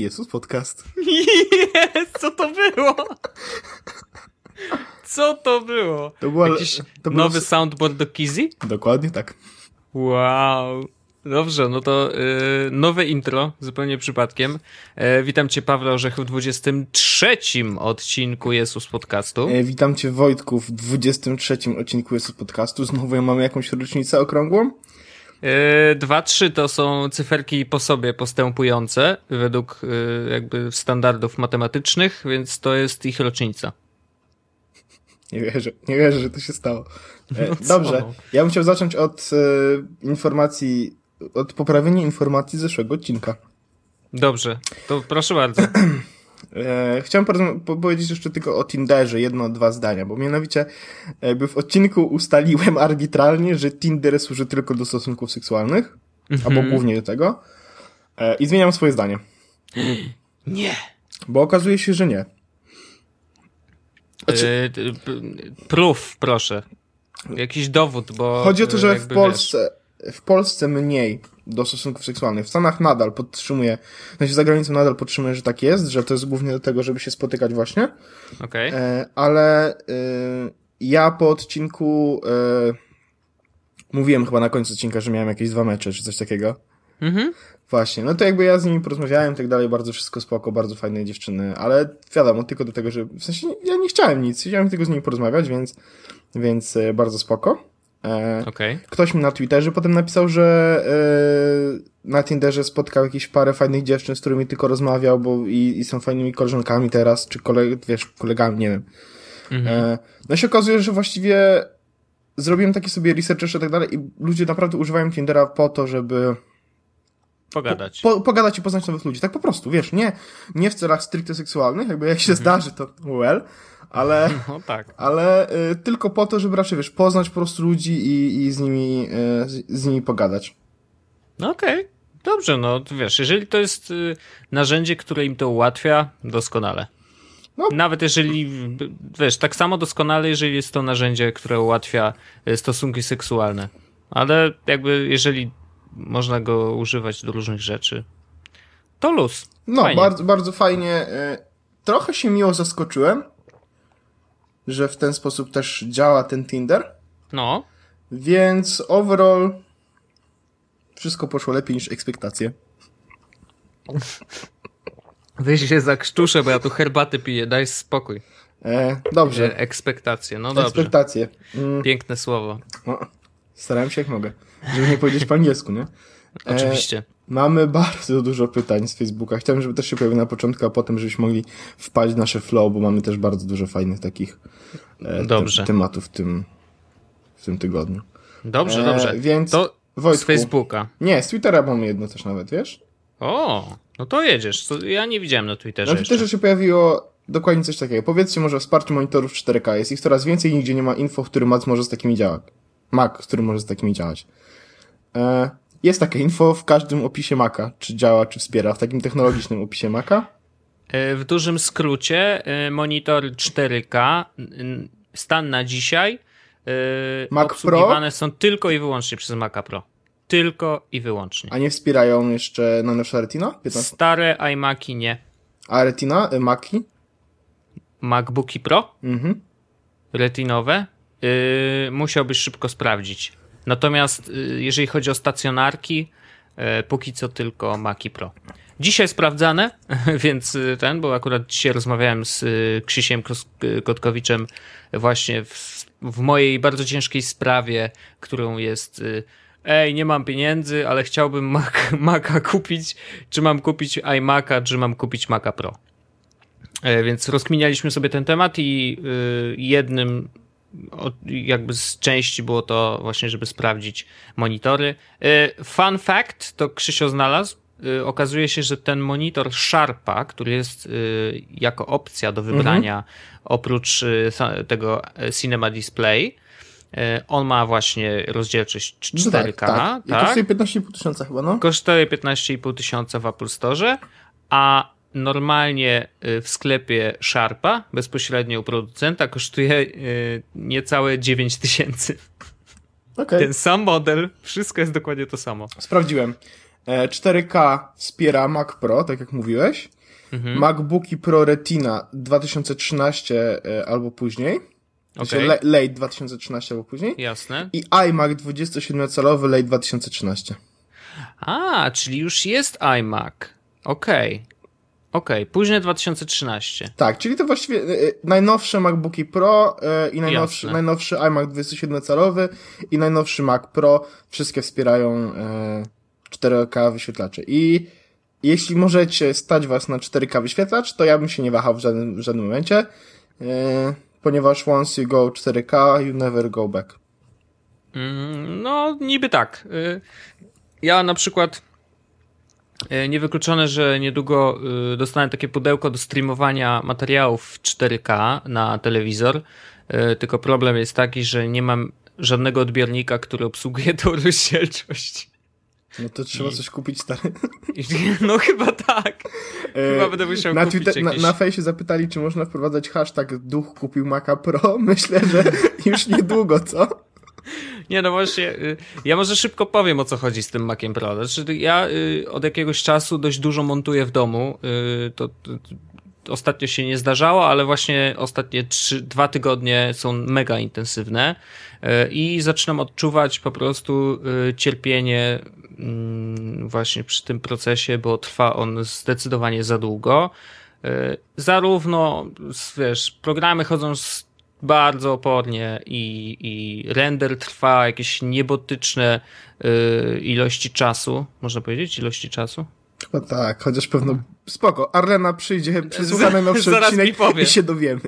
Jezus Podcast. Jest, co to było? Co to było? To było- Jakiś to było- nowy soundboard do Kizzy? Dokładnie tak. Wow. Dobrze, no to y, nowe intro, zupełnie przypadkiem. E, witam cię, Paweł Orzech, w 23 odcinku Jezus Podcastu. E, witam cię Wojtku w 23 odcinku Jezus Podcastu. Znowu mamy jakąś rocznicę okrągłą? E, Dwa, trzy to są cyferki po sobie postępujące, według y, jakby standardów matematycznych, więc to jest ich rocznica. Nie wierzę, nie wierzę, że to się stało. E, No co? dobrze, ja bym chciał zacząć od e, informacji, od poprawienia informacji zeszłego odcinka. Dobrze, to proszę bardzo. E, chciałem powiedzieć jeszcze tylko o Tinderze, jedno, dwa zdania, bo mianowicie jakby w odcinku ustaliłem arbitralnie, że Tinder służy tylko do stosunków seksualnych, albo głównie do tego, e, i zmieniam swoje zdanie, Nie. bo okazuje się, że nie. Znaczy- E, Proof, proszę. Jakiś dowód, bo. Chodzi o to, że w Polsce, w Polsce mniej do stosunków seksualnych. W Stanach nadal podtrzymuje, znaczy za granicą nadal podtrzymuje, że tak jest, że to jest głównie do tego, żeby się spotykać właśnie, okej. e, ale e, ja po odcinku e, mówiłem chyba na końcu odcinka, że miałem jakieś dwa mecze, czy coś takiego. Mhm. Właśnie, no to jakby ja z nimi porozmawiałem i tak dalej, bardzo wszystko spoko, bardzo fajne dziewczyny, ale wiadomo, tylko do tego, że w sensie ja nie chciałem nic, chciałem tylko z nimi porozmawiać, więc, więc bardzo spoko. E, Okej. Ktoś mi na Twitterze potem napisał, że e, na Tinderze spotkał jakieś parę fajnych dziewczyn, z którymi tylko rozmawiał, bo i, i są fajnymi koleżankami teraz, czy kole, wiesz, kolegami, nie wiem. Mhm. E, no się okazuje, że właściwie zrobiłem taki sobie research jeszcze i tak dalej i ludzie naprawdę używają Tindera po to, żeby Pogadać. po, pogadać i poznać nowych ludzi. Tak po prostu, wiesz, nie, nie w celach stricte seksualnych, jakby jak się zdarzy, to well, ale, No tak. ale y, tylko po to, żeby raczej, wiesz, poznać po prostu ludzi i, i z nimi, y, z, z nimi pogadać. No okej. Dobrze, no wiesz, jeżeli to jest y, narzędzie, które im to ułatwia, doskonale. No. Nawet jeżeli, wiesz, tak samo doskonale, jeżeli jest to narzędzie, które ułatwia y, stosunki seksualne. Ale jakby, jeżeli można go używać do różnych rzeczy, to luz. No, Fajnie. bardzo, bardzo fajnie. y, trochę się miło zaskoczyłem, że w ten sposób też działa ten Tinder, No, więc overall wszystko poszło lepiej niż ekspektacje. weź się zakrztuszę, bo ja tu herbaty piję, daj spokój. E, dobrze, E, Ekspektacje, no dobrze. ekspektacje. Mm, Piękne słowo. no, starałem się jak mogę, żeby nie powiedzieć po angielsku, nie? E, Oczywiście. Mamy bardzo dużo pytań z Facebooka. Chciałem, żeby też się pojawiły na początku, a potem, żebyśmy mogli wpaść w nasze flow, bo mamy też bardzo dużo fajnych takich e, Dobrze. te, tematów w tym, w tym tygodniu. Dobrze, e, dobrze. więc to z Wojtku. Facebooka. Nie, z Twittera mamy jedno też nawet, wiesz? O, no to jedziesz. To ja nie widziałem na Twitterze Na jeszcze. Twitterze się pojawiło dokładnie coś takiego. Powiedzcie może o wsparciu monitorów 4K. Jest ich coraz więcej, nigdzie nie ma info, w którym Mac może z takimi działać. Mac, w którym może z takimi działać. E, jest takie info w każdym opisie Maca, czy działa, czy wspiera, w takim technologicznym opisie Maca. E, W dużym skrócie, e, monitor 4K, n- stan na dzisiaj, e, Mac obsługiwane są tylko i wyłącznie przez Maca Pro. Tylko i wyłącznie. A nie wspierają jeszcze najnowsza Retina? 15. Stare iMaki nie. A Retina? Maki? MacBooki Pro, Mhm. retinowe, yy, musiałbyś szybko sprawdzić. Natomiast yy, jeżeli chodzi o stacjonarki, yy, póki co tylko Maci Pro. Dzisiaj sprawdzane, więc yy, ten, bo akurat dzisiaj rozmawiałem z yy, Krzysiem Kotkowiczem właśnie w, w mojej bardzo ciężkiej sprawie, którą jest ej, nie mam pieniędzy, ale chciałbym Mac, Maca kupić, czy mam kupić iMac'a, czy mam kupić Maca Pro. E, Więc rozkminialiśmy sobie ten temat i y, jednym jakby z części było to właśnie, żeby sprawdzić monitory. Y, Fun fact, to Krzysio znalazł. Y, Okazuje się, że ten monitor Sharpa, który jest y, jako opcja do wybrania oprócz y, sa- tego Cinema Display, on ma właśnie rozdzielczość 4K. No tak, tak. I kosztuje 15,5 tysiąca chyba, no. Kosztuje 15,5 tysiąca w Apple Store, a normalnie y, w sklepie Sharpa, bezpośrednio u producenta, kosztuje y, niecałe 9 tysięcy. Okej, Ten sam model, wszystko jest dokładnie to samo. sprawdziłem. 4K wspiera Mac Pro, tak jak mówiłeś. Mhm. MacBooki Pro Retina 2013 albo później. Okay. late 2013 albo później. Jasne. I iMac 27-calowy late 2013. A, czyli już jest iMac. Okej. Okay. Okej, okay. późne 2013. Tak, czyli to właściwie y, najnowsze MacBooki Pro y, i najnowszy, najnowszy iMac 27-calowy i najnowszy Mac Pro. Wszystkie wspierają y, 4K wyświetlacze. I jeśli możecie stać was na 4K wyświetlacz, to ja bym się nie wahał w żadnym, w żadnym momencie. Y, ponieważ once you go 4K, you never go back. Mm, no, niby tak. Y, ja na przykład y, niewykluczone, że niedługo y, dostanę takie pudełko do streamowania materiałów w 4K na telewizor. Tylko problem jest taki, że nie mam żadnego odbiornika, który obsługuje tą rozdzielczość. No to trzeba I... coś kupić, stary. No chyba tak. Chyba e, będę musiał na kupić Twitter, jakieś... Na, na fejsie zapytali, czy można wprowadzać hashtag duch kupił Maca Pro. Myślę, że już niedługo, co? Nie, no właśnie, y, ja może szybko powiem o co chodzi z tym Maciem Pro. Znaczy, ja y, od jakiegoś czasu dość dużo montuję w domu. Y, to, to ostatnio się nie zdarzało, ale właśnie ostatnie trzy, dwa tygodnie są mega intensywne i zaczynam odczuwać po prostu cierpienie Mm, właśnie przy tym procesie, bo trwa on zdecydowanie za długo. Zarówno, wiesz, programy chodzą bardzo opornie i, i render trwa jakieś niebotyczne y, ilości czasu, można powiedzieć, ilości czasu? Chyba tak, chociaż pewno spoko. Arlena przyjdzie, przesłucha najnowszy odcinek i się dowiemy.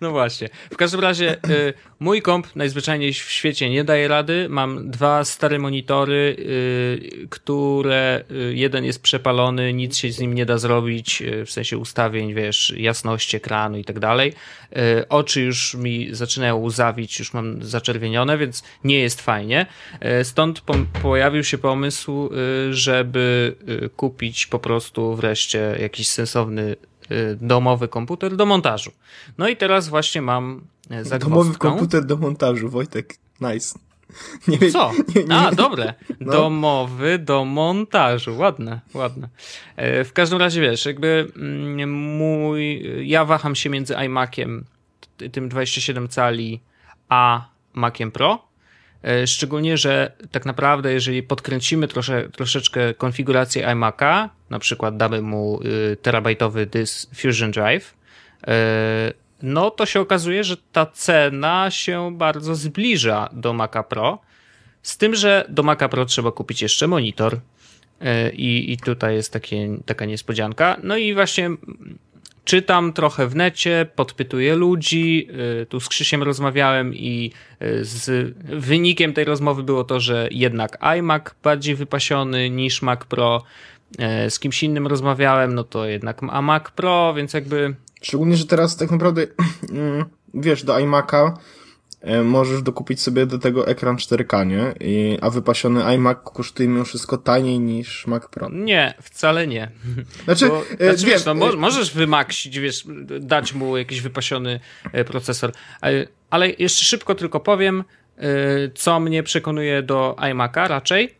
No właśnie. W każdym razie y, mój komp najzwyczajniej w świecie nie daje rady. Mam dwa stare monitory, y, które y, jeden jest przepalony, nic się z nim nie da zrobić, y, w sensie ustawień, wiesz, jasności ekranu i tak dalej. Y, oczy już mi zaczynają łzawić, już mam zaczerwienione, więc nie jest fajnie. Y, stąd po pojawił się pomysł, żeby kupić po prostu wreszcie jakiś sensowny y, domowy komputer do montażu. No i teraz właśnie mam e, zagwozdkę. Domowy komputer do montażu, Wojtek. Nice. Nie, Co? Nie, nie, A, dobre. No. Domowy do montażu. Ładne, ładne. E, w każdym razie wiesz, jakby mm, mój, ja waham się między iMaciem, tym 27 cali, a Maciem Pro. E, szczególnie, że tak naprawdę, jeżeli podkręcimy trosze, troszeczkę konfigurację iMac'a, na przykład damy mu y, terabajtowy dysk Fusion Drive, e, no to się okazuje, że ta cena się bardzo zbliża do Maca Pro. Z tym, że do Maca Pro trzeba kupić jeszcze monitor. E, I, i tutaj jest takie, taka niespodzianka. No i właśnie czytam trochę w necie, podpytuję ludzi, y, tu z Krzysiem rozmawiałem i y, z wynikiem tej rozmowy było to, że jednak iMac bardziej wypasiony niż Mac Pro. E, z kimś innym rozmawiałem, no to jednak Mac Pro, więc jakby... Szczególnie, że teraz tak naprawdę, mm, wiesz, do iMac'a możesz dokupić sobie do tego ekran 4K, nie? I, a wypasiony iMac kosztuje mimo wszystko taniej niż Mac Pro. Nie, wcale nie. Znaczy, Bo, e, znaczy wiesz, no, mo możesz wymaksić, wiesz, dać mu jakiś wypasiony e, procesor. Ale jeszcze szybko tylko powiem, co mnie przekonuje do iMac'a raczej,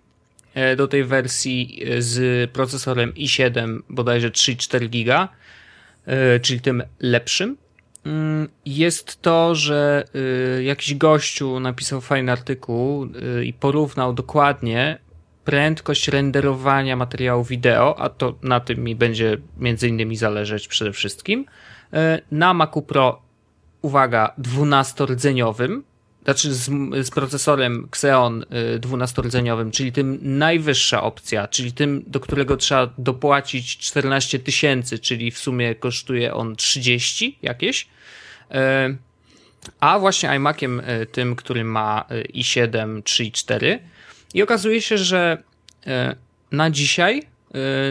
do tej wersji z procesorem i7 bodajże 3,4 giga, czyli tym lepszym. Mm, jest to, że y, jakiś gościu napisał fajny artykuł y, i porównał dokładnie prędkość renderowania materiału wideo, a to na tym mi będzie między innymi zależeć przede wszystkim, y, na Macu Pro, uwaga, 12-rdzeniowym, znaczy z, z procesorem Xeon 12-rdzeniowym, czyli tym najwyższa opcja, czyli tym, do którego trzeba dopłacić 14 tysięcy, czyli w sumie kosztuje on 30 jakieś. E, a właśnie iMaciem e, tym, który ma e, i7 3.4 i okazuje się, że na dzisiaj,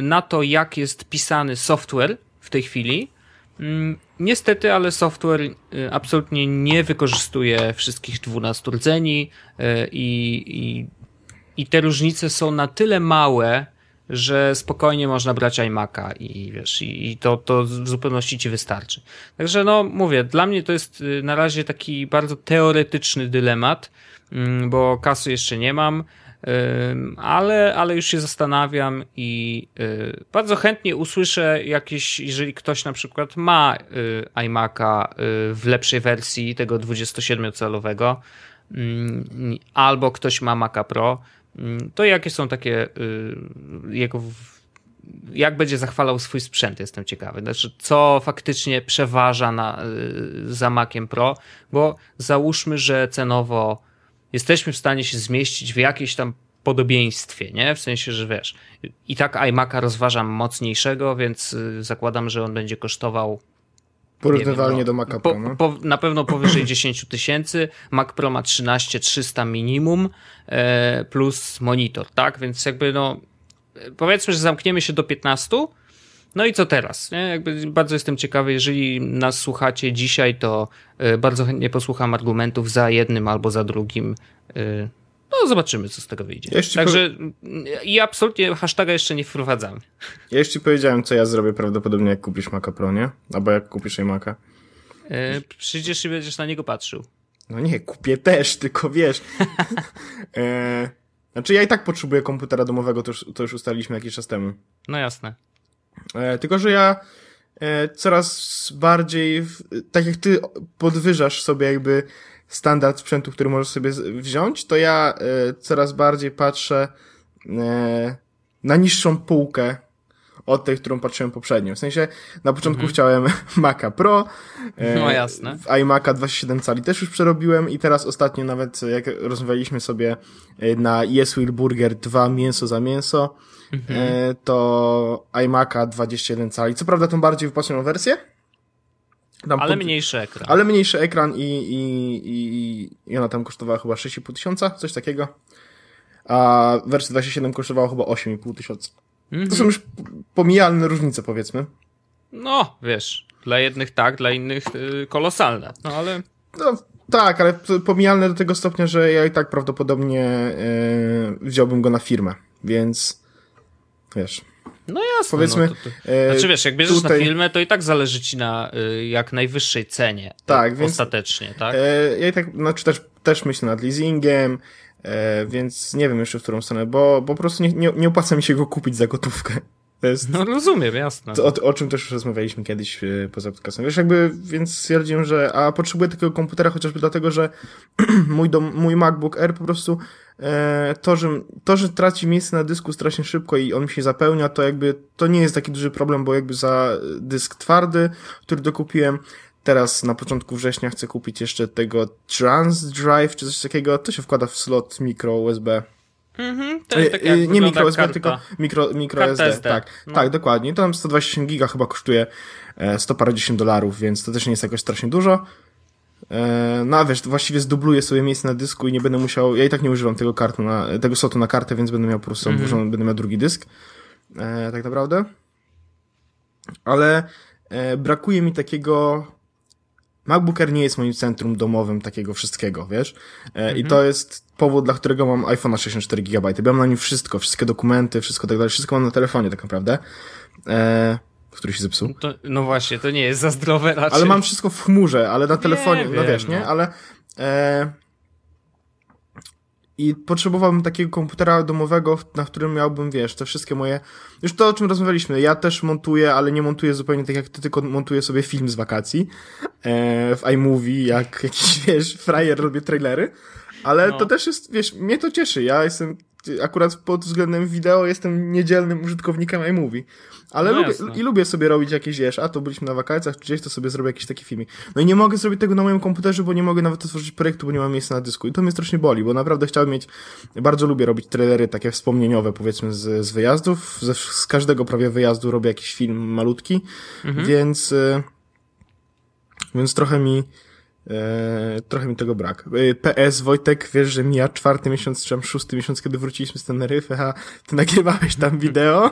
na to jak jest pisany software w tej chwili, Niestety, ale software absolutnie nie wykorzystuje wszystkich 12 rdzeni i, i, i te różnice są na tyle małe, że spokojnie można brać iMac'a i wiesz, i, to, to w zupełności ci wystarczy. Także no, mówię, dla mnie to jest y, na razie taki bardzo teoretyczny dylemat, mm, bo kasy jeszcze nie mam. Ale, ale już się zastanawiam i y, bardzo chętnie usłyszę jakieś, jeżeli ktoś na przykład ma y, iMac'a y, w lepszej wersji tego 27-calowego, mm, albo ktoś ma Maca Pro, mm, to jakie są takie jego jak będzie zachwalał swój sprzęt, jestem ciekawy. Znaczy, co faktycznie przeważa na, za Maciem Pro, bo załóżmy, że cenowo jesteśmy w stanie się zmieścić w jakieś tam podobieństwie, nie? W sensie, że wiesz, i tak iMac'a rozważam mocniejszego, więc y, zakładam, że on będzie kosztował Porównywalnie wiem, no, do Maca Pro. No. Po, na pewno powyżej 10 tysięcy. Mac Pro ma 13 300 minimum e, plus monitor, tak? Więc jakby no powiedzmy, że zamkniemy się do 15. No i co teraz? Jakby bardzo jestem ciekawy, jeżeli nas słuchacie dzisiaj, to e, bardzo chętnie posłucham argumentów za jednym albo za drugim. E, no, zobaczymy, co z tego wyjdzie. Ja Także powie... i absolutnie hashtaga jeszcze nie wprowadzamy. Ja jeszcze powiedziałem, co ja zrobię prawdopodobnie, jak kupisz Maca Pro, nie? Albo jak kupisz iMac'a. E, przyjdziesz i będziesz na niego patrzył. No nie, kupię też, tylko wiesz. e, znaczy ja i tak potrzebuję komputera domowego, to już, to już ustaliliśmy jakiś czas temu. No jasne. E, tylko, że ja e, coraz bardziej, tak jak ty podwyżasz sobie jakby standard sprzętu, który możesz sobie wziąć, to ja e, coraz bardziej patrzę na niższą półkę od tej, którą patrzyłem poprzednio. W sensie na początku mhm. chciałem Maca Pro. E, no jasne. W iMac'a 27 cali też już przerobiłem i teraz ostatnio nawet jak rozmawialiśmy sobie e, na Yes Will Burger 2 mięso za mięso, mhm. E, to iMac'a 21 cali. Co prawda tą bardziej wypasioną wersję. Tam ale pod... mniejszy ekran. Ale mniejszy ekran i, i, i, i ona tam kosztowała chyba 6,5 tysiąca, coś takiego. A wersja 27 kosztowała chyba 8,5 tysiąca. Mm -hmm. To są już pomijalne różnice, powiedzmy. No, wiesz, dla jednych tak, dla innych yy, kolosalne, no ale... No, tak, ale pomijalne do tego stopnia, że ja i tak prawdopodobnie yy, wziąłbym go na firmę, więc wiesz... No jasne. Powiedzmy, no to, to, e, znaczy wiesz, jak bierzesz tutaj... na filmę, to i tak zależy ci na y, jak najwyższej cenie. Tak, więc, ostatecznie, tak? E, ja i tak, znaczy też, też myślę nad leasingiem, E, więc nie wiem jeszcze w którą stronę, bo, bo po prostu nie, nie, nie opłaca mi się go kupić za gotówkę. Jest, no rozumiem, jasne. O, o, czym też rozmawialiśmy kiedyś e, poza podcastem. Wiesz, jakby, więc stwierdziłem, że a potrzebuję takiego komputera chociażby dlatego, że mój, dom, mój MacBook Air po prostu e, to, że, to, że traci miejsce na dysku strasznie szybko i on mi się zapełnia, to jakby to nie jest taki duży problem, bo jakby za dysk twardy, który dokupiłem, Teraz na początku września chcę kupić jeszcze tego Trans Drive czy coś takiego. To się wkłada w slot micro USB. Mhm, to jest tak jak Nie micro USB, karta. tylko micro, micro SD. SD. Tak, no. tak, dokładnie. To tam 128 giga chyba kosztuje 100 e, parędziesiąt dolarów, więc to też nie jest jakoś strasznie dużo. E, no a wiesz, właściwie zdubluję sobie miejsce na dysku i nie będę musiał, ja i tak nie używam tego kartu na, tego slotu na kartę, więc będę miał po prostu mm -hmm. będę miał drugi dysk. E, tak naprawdę. Ale e, brakuje mi takiego MacBook Air nie jest moim centrum domowym takiego wszystkiego, wiesz? Mhm. I to jest powód, dla którego mam iPhone'a 64 GB. Ja mam na nim wszystko, wszystkie dokumenty, wszystko tak dalej, wszystko mam na telefonie tak naprawdę. E, który się zepsuł. To, no właśnie, to nie jest za zdrowe raczej. Ale mam wszystko w chmurze, ale na telefonie, nie, no wiesz, no. nie? Ale e, i potrzebowałbym takiego komputera domowego, na którym miałbym, wiesz, te wszystkie moje... Już to, o czym rozmawialiśmy. Ja też montuję, ale nie montuję zupełnie tak jak ty, tylko montuję sobie film z wakacji e, w iMovie, jak jakiś, wiesz, frajer robię trailery. Ale no. to też jest, wiesz, mnie to cieszy. Ja jestem akurat pod względem wideo jestem niedzielnym użytkownikiem iMovie. Ale no lubię, i lubię sobie robić jakieś, wiesz, a to byliśmy na wakacjach, czy gdzieś, to sobie zrobię jakiś taki filmik. No i nie mogę zrobić tego na moim komputerze, bo nie mogę nawet otworzyć projektu, bo nie mam miejsca na dysku. I to mnie strasznie boli, bo naprawdę chciałbym mieć, bardzo lubię robić trailery takie wspomnieniowe, powiedzmy, z, z wyjazdów. Ze, z każdego prawie wyjazdu robię jakiś film malutki, mhm. więc, y, więc trochę mi, Eee, trochę mi tego brak. E, PS, Wojtek, wiesz, że mija czwarty miesiąc, czy tam szósty miesiąc, kiedy wróciliśmy z Teneryfy, a ty nagrywałeś tam wideo?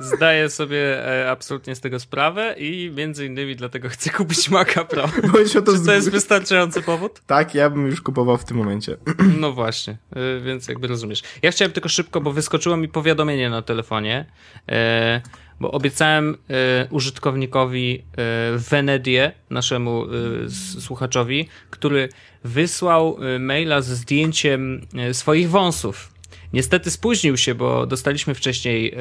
Zdaję sobie e, absolutnie z tego sprawę i między innymi dlatego chcę kupić Maca Pro. Czy to, to jest wystarczający powód? Tak, ja bym już kupował w tym momencie. No właśnie, e, więc jakby rozumiesz. Ja chciałem tylko szybko, bo wyskoczyło mi powiadomienie na telefonie. Bo obiecałem e, użytkownikowi e, Venedie, naszemu e, słuchaczowi, który wysłał maila ze zdjęciem swoich wąsów. Niestety spóźnił się, bo dostaliśmy wcześniej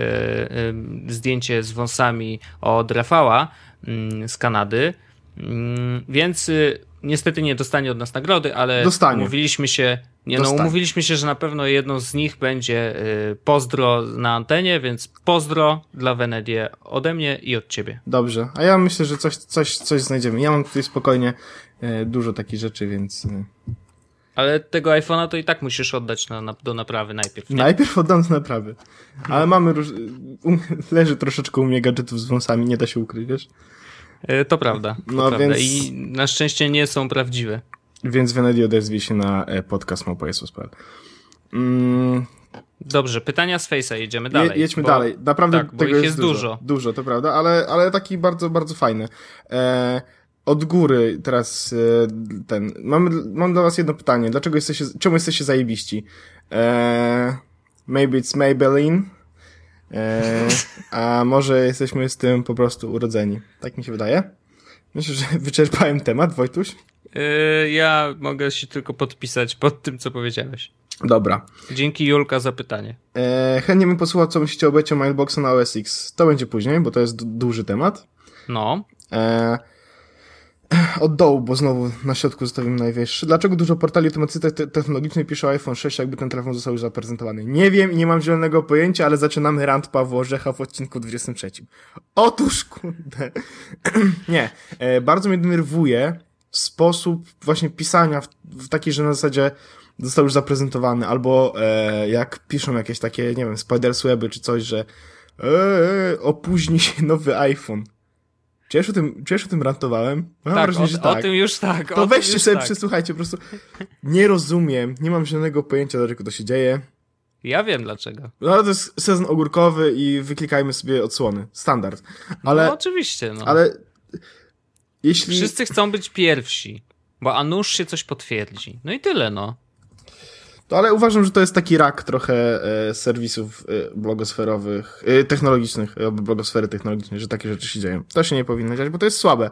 zdjęcie z wąsami od Rafała mm, z Kanady, Mm, więc y, niestety nie dostanie od nas nagrody, ale Dostanie. umówiliśmy się, nie no, umówiliśmy się, że na pewno jedną z nich będzie y, pozdro na antenie, więc pozdro dla Venedie ode mnie i od ciebie. Dobrze, a ja myślę, że coś, coś, coś znajdziemy. Ja mam tutaj spokojnie e, dużo takich rzeczy, więc e, Ale tego iPhone'a to i tak musisz oddać na, na, do naprawy najpierw. Nie? najpierw oddam to naprawy. Ale mamy róż... leży troszeczkę u mnie gadżetów z wąsami, nie da się ukryć, wiesz? Y, To prawda. To No prawda. więc- I na szczęście nie są prawdziwe. Więc Venedi odezwie się na e, podcast małpa.jezus.pl. Mm, Dobrze, pytania z Face'a, jedziemy je, dalej. jedźmy bo- dalej. Naprawdę tak, bo tego ich jest, jest dużo. dużo. Dużo, to prawda, ale, ale taki bardzo, bardzo fajny. E, od góry teraz e, ten. Mam, mam dla was jedno pytanie. Dlaczego jesteście, czemu jesteście zajebiści? E, maybe it's Maybelline. E, a może jesteśmy z tym po prostu urodzeni. Tak mi się wydaje. Myślę, że wyczerpałem temat, Wojtuś. Y, Ja mogę się tylko podpisać pod tym, co powiedziałeś. Dobra. Dzięki Julka za pytanie. E, chętnie bym posłuchał, co myślicie o becie Mailboxa na OS X. To będzie później, bo to jest du- duży temat. No, E, od dołu, bo znowu na środku zostawimy najwyższy. Dlaczego dużo portali automatyce te technologicznej pisze o iPhone 6, jakby ten telefon został już zaprezentowany? Nie wiem i nie mam zielonego pojęcia, ale zaczynamy rant Pawła Orzecha w odcinku 23. Otóż, kurde. nie. E, bardzo mnie denerwuje sposób właśnie pisania w, w taki, że na zasadzie został już zaprezentowany, albo e, jak piszą jakieś takie, nie wiem, Spidersweby czy coś, że e, opóźni się nowy iPhone. Czy ja już o tym, czy ja o tym rantowałem? Mam tak, wrażenie, o, że o tak. tym już tak. o to weźcie sobie, tak. przesłuchajcie, po prostu nie rozumiem, nie mam żadnego pojęcia, dlaczego to się dzieje. Ja wiem dlaczego. No ale to jest sezon ogórkowy i wyklikajmy sobie odsłony. Standard. Ale, no oczywiście, no. ale jeśli... Wszyscy chcą być pierwsi, bo a nuż się coś potwierdzi. No i tyle, no. To, ale uważam, że to jest taki rak trochę e, serwisów e, blogosferowych, e, technologicznych, blogosfery technologicznej, że takie rzeczy się dzieją. To się nie powinno dziać, bo to jest słabe.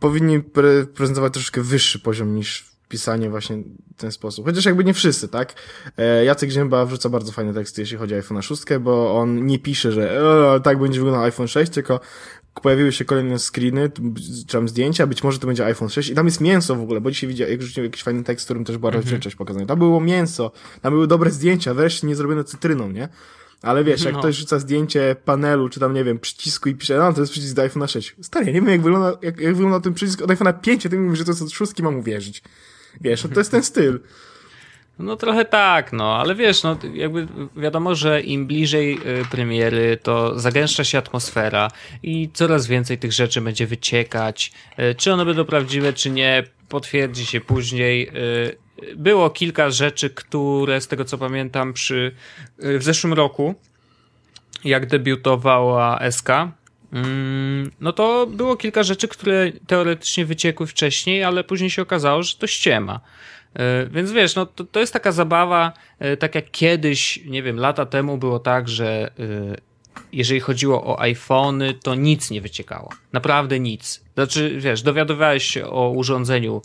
Powinni pre prezentować troszeczkę wyższy poziom niż pisanie właśnie w ten sposób. Chociaż jakby nie wszyscy, tak? Jacek Zięba wrzuca bardzo fajne teksty, jeśli chodzi o iPhone 6, bo on nie pisze, że e, tak będzie wyglądał iPhone 6, tylko pojawiły się kolejne screeny, czy tam zdjęcia, być może to będzie iPhone 6 i tam jest mięso w ogóle, bo dzisiaj widziałem, jak rzuciłem jakiś fajny tekst, w którym też była rozdzielczość pokazana. Tam było mięso, tam były dobre zdjęcia, wreszcie nie zrobione cytryną, nie? Ale wiesz, jak No. ktoś rzuca zdjęcie panelu, czy tam, nie wiem, przycisku i pisze, no to jest przycisk do iPhone'a 6. Stary, ja nie wiem, jak wygląda, jak, jak wygląda ten przycisk od iPhone'a 5, a ty mówisz, że to jest od szóstki, mam uwierzyć. Wiesz, to jest ten styl. No trochę tak, no, ale wiesz, no jakby wiadomo, że im bliżej y, premiery, to zagęszcza się atmosfera i coraz więcej tych rzeczy będzie wyciekać. Y, Czy one będą prawdziwe, czy nie, potwierdzi się później. Y, Było kilka rzeczy, które z tego co pamiętam przy w zeszłym roku, jak debiutowała SK, mm, no to było kilka rzeczy, które teoretycznie wyciekły wcześniej, ale później się okazało, że to ściema. E, Więc wiesz, no to, to jest taka zabawa, e, tak jak kiedyś, nie wiem, lata temu było tak, że e, jeżeli chodziło o iPhony, to nic nie wyciekało. Naprawdę nic. Znaczy, wiesz, dowiadywałeś się o urządzeniu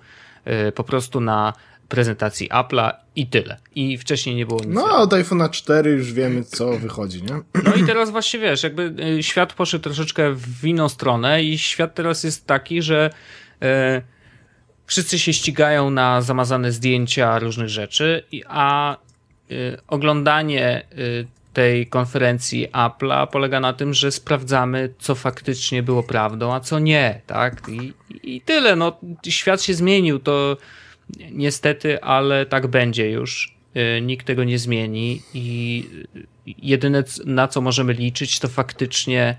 po prostu na prezentacji Apple'a i tyle. I wcześniej nie było nic. No, od iPhone'a 4 już wiemy, co wychodzi, nie? No i teraz właśnie wiesz, jakby świat poszedł troszeczkę w inną stronę i świat teraz jest taki, że e, wszyscy się ścigają na zamazane zdjęcia różnych rzeczy, a y, oglądanie y, tej konferencji Apple'a polega na tym, że sprawdzamy, co faktycznie było prawdą, a co nie, tak? I, i tyle, no świat się zmienił, to niestety, ale tak będzie już. Y, Nikt tego nie zmieni i jedyne na co możemy liczyć to faktycznie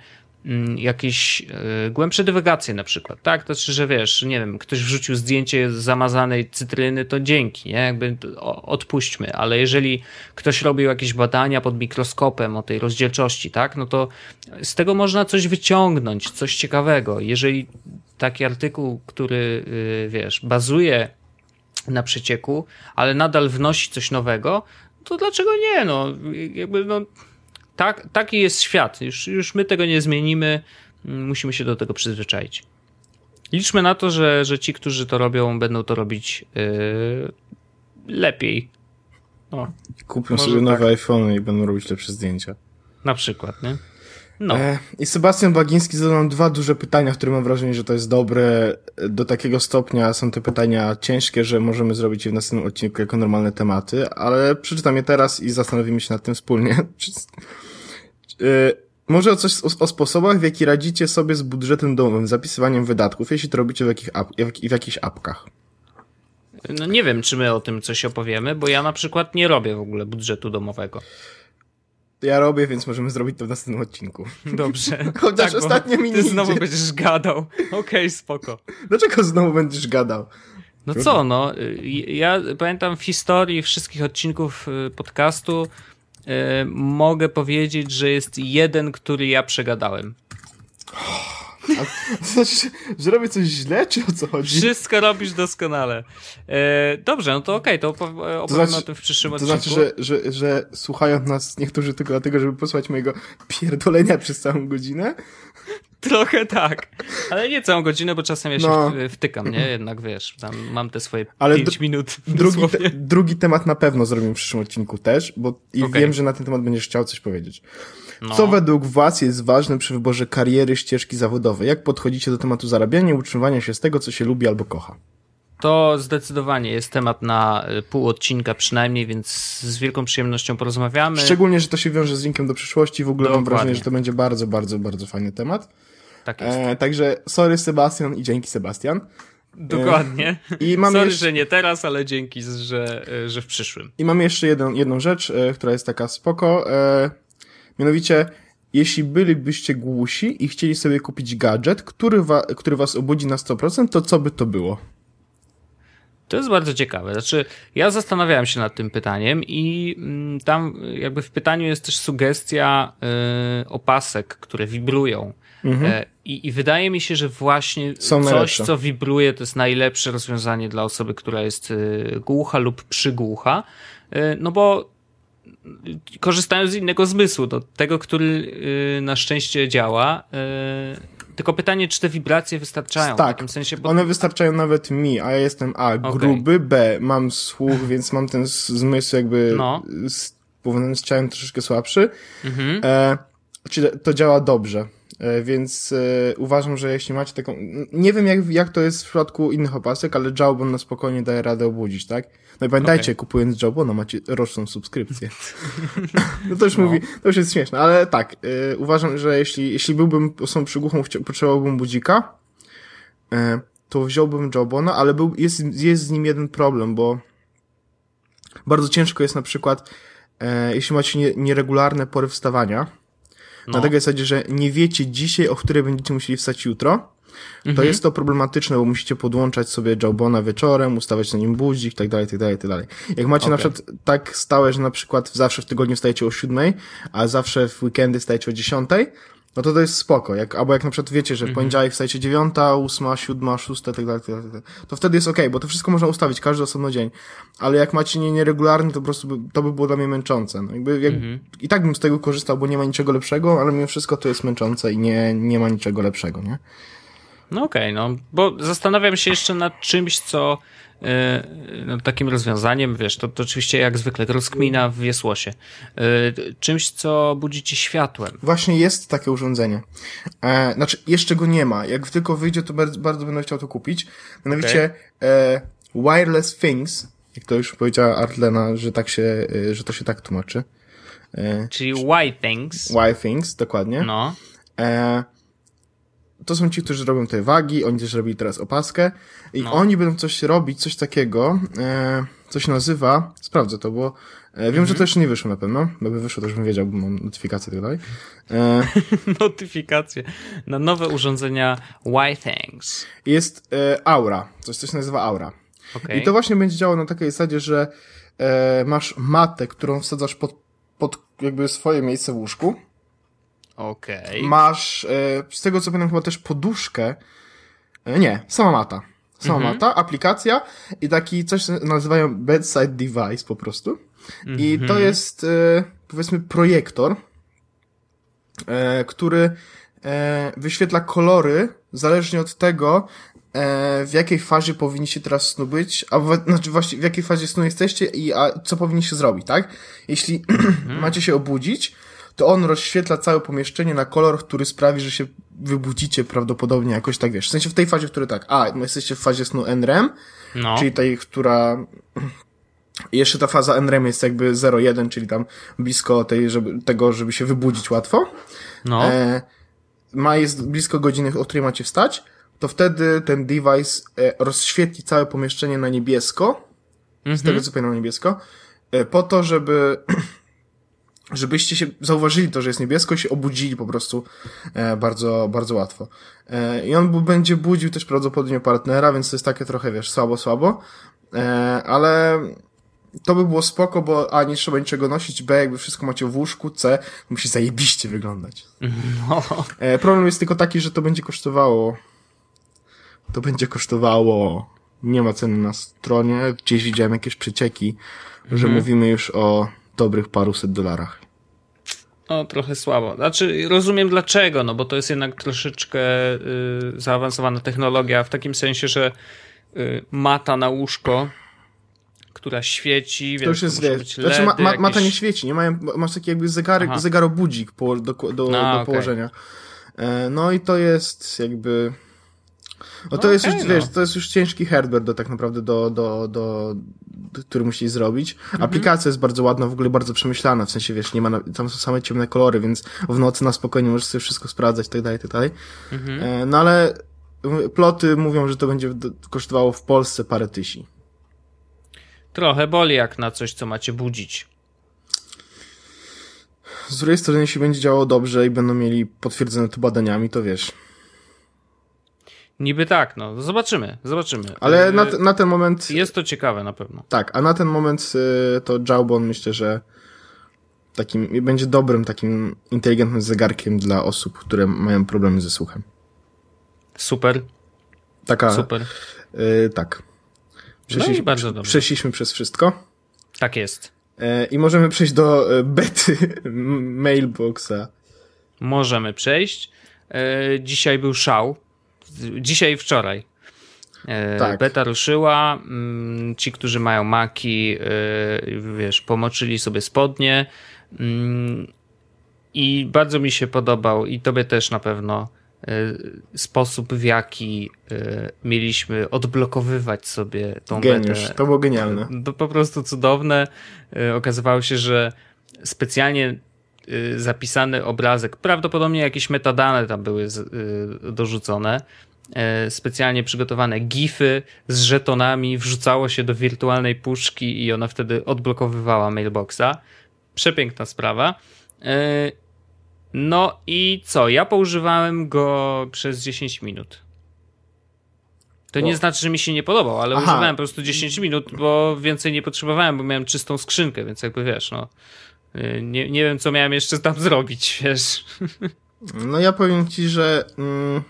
jakieś y, głębsze dywagacje na przykład, tak? To znaczy, że wiesz, nie wiem, ktoś wrzucił zdjęcie zamazanej cytryny, to dzięki, nie? Jakby odpuśćmy, ale jeżeli ktoś robił jakieś badania pod mikroskopem o tej rozdzielczości, tak? No to z tego można coś wyciągnąć, coś ciekawego. Jeżeli taki artykuł, który, y, wiesz, bazuje na przecieku, ale nadal wnosi coś nowego, to dlaczego nie? No, jakby, no, tak, taki jest świat. Już, już my tego nie zmienimy. Musimy się do tego przyzwyczaić. Liczmy na to, że, że ci, którzy to robią, będą to robić yy, lepiej. No, Kupią sobie nowe tak. iPhone i będą robić lepsze zdjęcia. Na przykład, nie? No. E, I Sebastian Bagiński zadał nam dwa duże pytania, które mam wrażenie, że to jest dobre. Do takiego stopnia są te pytania ciężkie, że możemy zrobić je w następnym odcinku jako normalne tematy, ale przeczytam je teraz i zastanowimy się nad tym wspólnie. e, może o coś o, o, sposobach, w jaki radzicie sobie z budżetem domowym, zapisywaniem wydatków, jeśli to robicie w, jakich ap, w, w jakichś apkach. No nie wiem, czy my o tym coś opowiemy, bo ja na przykład nie robię w ogóle budżetu domowego. Ja robię, więc możemy zrobić to w następnym odcinku. Dobrze. Chociaż tak, ostatnio mi Ty znowu będziesz gadał. Okej, okay, spoko. Dlaczego znowu będziesz gadał? No co, no. Ja pamiętam w historii wszystkich odcinków y, podcastu E, mogę powiedzieć, że jest jeden, który ja przegadałem. A, to znaczy, że robię coś źle, czy o co chodzi? Wszystko robisz doskonale. E, dobrze, no to okej, okay, to opowiem to znaczy, o tym w przyszłym odcinku. To znaczy, że, że, że słuchają nas niektórzy tylko dlatego, żeby posłuchać mojego pierdolenia przez całą godzinę? Trochę tak. Ale nie całą godzinę, bo czasem ja się no. wtykam, nie? Jednak wiesz, tam mam te swoje Ale 5 minut. Drugi, te, drugi temat na pewno zrobimy w przyszłym odcinku też, bo i okay. wiem, że na ten temat będziesz chciał coś powiedzieć. No. Co według Was jest ważne przy wyborze kariery, ścieżki zawodowej? Jak podchodzicie do tematu zarabiania i utrzymywania się z tego, co się lubi albo kocha? To zdecydowanie jest temat na y, pół odcinka przynajmniej, więc z wielką przyjemnością porozmawiamy. Szczególnie, że to się wiąże z linkiem do przyszłości. W ogóle Dokładnie. mam wrażenie, że to będzie bardzo, bardzo, bardzo fajny temat. Tak jest. E, także sorry Sebastian i dzięki Sebastian. Dokładnie. E, I mam Sorry, jeszcze... że nie teraz, ale dzięki, że, e, że w przyszłym. I mam jeszcze jedną, jedną rzecz, e, która jest taka spoko. Mianowicie, jeśli bylibyście głusi i chcieli sobie kupić gadżet, który, wa który was obudzi na 100%, to co by to było? To jest bardzo ciekawe. Znaczy, ja zastanawiałem się nad tym pytaniem i mm, tam jakby w pytaniu jest też sugestia y, opasek, które wibrują. Mhm. E, I, I wydaje mi się, że właśnie Są coś, najlepsze. co wibruje, to jest najlepsze rozwiązanie dla osoby, która jest y, głucha lub przygłucha. Y, no bo korzystają z innego zmysłu, do tego, który na szczęście działa tylko pytanie, czy te wibracje wystarczają tak, w takim sensie? Bo... one wystarczają nawet mi, a ja jestem A, gruby, okay. B, mam słuch, więc mam ten zmysł jakby no. powiązany z ciałem troszeczkę słabszy. Mhm. E, czyli to działa dobrze. E, więc e, uważam, że jeśli macie taką. Nie wiem, jak, jak to jest w przypadku innych opasek, ale Jawbone na spokojnie daje radę obudzić, tak? No i pamiętajcie, okay. kupując Jawbona macie roczną subskrypcję. no to już no. mówi, to już jest śmieszne, ale tak, e, uważam, że jeśli, jeśli byłbym osobą przygłuchą, potrzebowałbym budzika, to wziąłbym Jawbona, ale był, jest, jest z nim jeden problem, bo bardzo ciężko jest na przykład, jeśli macie nie, nieregularne pory wstawania, no. Na takiej zasadzie, że nie wiecie dzisiaj, o której będziecie musieli wstać jutro, to mhm. jest to problematyczne, bo musicie podłączać sobie Jawbona wieczorem, ustawiać na nim budzik, tak dalej, tak dalej, tak dalej. Jak macie okay. na przykład tak stałe, że na przykład zawsze w tygodniu wstajecie o siódmej, a zawsze w weekendy wstajecie o dziesiątej, no to to jest spoko. Jak, albo jak na przykład wiecie, że w -hmm. poniedziałek wstajecie dziewiąta, ósma, siódma, szósta, tak dalej, tak dalej, to wtedy jest okej, okay, bo to wszystko można ustawić, każdy osobno dzień. Ale jak macie nie, nieregularny, to po prostu by, to by było dla mnie męczące. No jakby, jak, -hmm. I tak bym z tego korzystał, bo nie ma niczego lepszego, ale mimo wszystko to jest męczące i nie, nie ma niczego lepszego, nie? No okej, okay, no, bo zastanawiam się jeszcze nad czymś, co E, no, takim rozwiązaniem, wiesz, to, to oczywiście jak zwykle rozkmina w wiesłosie. E, czymś, co budzi ci światłem. Właśnie jest takie urządzenie. E, znaczy, jeszcze go nie ma. Jak tylko wyjdzie, to bardzo, bardzo będę chciał to kupić. Mianowicie okay. e, Wireless Things, jak to już powiedziała Artlena, że tak się, e, że to się tak tłumaczy. E, Czyli Why Things. Why Things, dokładnie. No. E, to są ci, którzy robią te wagi, oni też robili teraz opaskę i no. oni będą coś robić, coś takiego, e, co się nazywa, sprawdzę to, bo e, wiem, mhm. że to jeszcze nie wyszło na pewno, bo by wyszło, to już bym wiedział, bo mam notyfikacje i tak dalej. E, notyfikacje na nowe urządzenia Y-Things. Jest e, Aura, coś, coś się nazywa Aura. Okay. I to właśnie będzie działało na takiej zasadzie, że e, masz matę, którą wsadzasz pod, pod jakby swoje miejsce w łóżku Okej. Okay. Masz, e, z tego co pamiętam, chyba też poduszkę. E, nie, sama mata. Sama mm -hmm. mata, aplikacja i taki coś nazywają bedside device po prostu. Mm -hmm. I to mhm. jest, e, powiedzmy, projektor, który wyświetla kolory zależnie od tego, w jakiej fazie powinniście teraz snu być, a w, znaczy właśnie w jakiej fazie snu jesteście i a, co powinniście zrobić, tak? Jeśli macie się obudzić, to on rozświetla całe pomieszczenie na kolor, który sprawi, że się wybudzicie prawdopodobnie jakoś tak, wiesz, w sensie w tej fazie, w której tak, a, jesteście w fazie snu NREM, No. czyli tej, która jeszcze ta faza NREM jest jakby 0,1, czyli tam blisko tej, żeby, tego, żeby się wybudzić łatwo. No. E, ma jest blisko godziny, o której macie wstać, to wtedy ten device e, rozświetli całe pomieszczenie na niebiesko, z tego co pamiętam na niebiesko, e, po to, żeby żebyście się zauważyli to, że jest niebiesko i się obudzili po prostu e, bardzo, bardzo łatwo. E, I on będzie budził też prawdopodobnie partnera, więc to jest takie trochę, wiesz, słabo, słabo, e, ale to by było spoko, bo A, nie trzeba niczego nosić, B, jakby wszystko macie w łóżku, C, musi zajebiście wyglądać. no. E, problem jest tylko taki, że to będzie kosztowało. To będzie kosztowało. Nie ma ceny na stronie. Gdzieś widziałem jakieś przecieki, że mówimy już o dobrych paruset dolarach. No, trochę słabo. Znaczy, rozumiem dlaczego, no bo to jest jednak troszeczkę y, zaawansowana technologia, w takim sensie, że y, mata na łóżko, która świeci, więc To już jest, być znaczy ma, ma, mata nie jakieś- świeci, nie mają, masz taki jakby zegarek, zegarobudzik do, do, do, No, okej. położenia. E, no i to jest jakby, no to No jest już, no. wiesz, to jest już ciężki hardware do tak naprawdę do, do, do, do który musieli zrobić. Mhm. Aplikacja jest bardzo ładna, w ogóle bardzo przemyślana, w sensie, wiesz, nie ma, tam są same ciemne kolory, więc w nocy na spokojnie możesz sobie wszystko sprawdzać, tak dalej, tak dalej. Mhm. E, no ale ploty mówią, że to będzie kosztowało w Polsce parę tysięcy. Trochę boli jak na coś, co macie budzić. Z drugiej strony, jeśli będzie działało dobrze i będą mieli potwierdzone to badaniami, to wiesz. Niby tak, no. Zobaczymy, zobaczymy. Ale Y, na, na ten moment, Jest to ciekawe na pewno. tak, a na ten moment y, to Jawbone myślę, że takim, będzie dobrym takim inteligentnym zegarkiem dla osób, które mają problemy ze słuchem. Super, Taka, super. y, tak. No i bardzo dobrze. Przeszliśmy przez wszystko. Tak jest. E, I możemy przejść do bety mailboxa. Możemy przejść. E, dzisiaj był szał. Dzisiaj wczoraj. E, Tak. Beta ruszyła. Mm, Ci, którzy mają maki, e, wiesz, pomoczyli sobie spodnie. Mm, I bardzo mi się podobał, i tobie też na pewno, e, sposób, w jaki mieliśmy odblokowywać sobie tą Geniusz. betę. To było genialne. To po prostu cudowne. Okazywało się, że specjalnie zapisany obrazek, prawdopodobnie jakieś metadane tam były y, dorzucone, y, specjalnie przygotowane gify z żetonami wrzucało się do wirtualnej puszki i ona wtedy odblokowywała mailboxa. Przepiękna sprawa. Y, No i co? Ja poużywałem go przez 10 minut. To nie znaczy, że mi się nie podobał, ale Aha. używałem po prostu 10 minut, bo więcej nie potrzebowałem, bo miałem czystą skrzynkę, więc jakby wiesz, no. Y, Nie, nie wiem, co miałem jeszcze tam zrobić, wiesz. No ja powiem ci, że mm,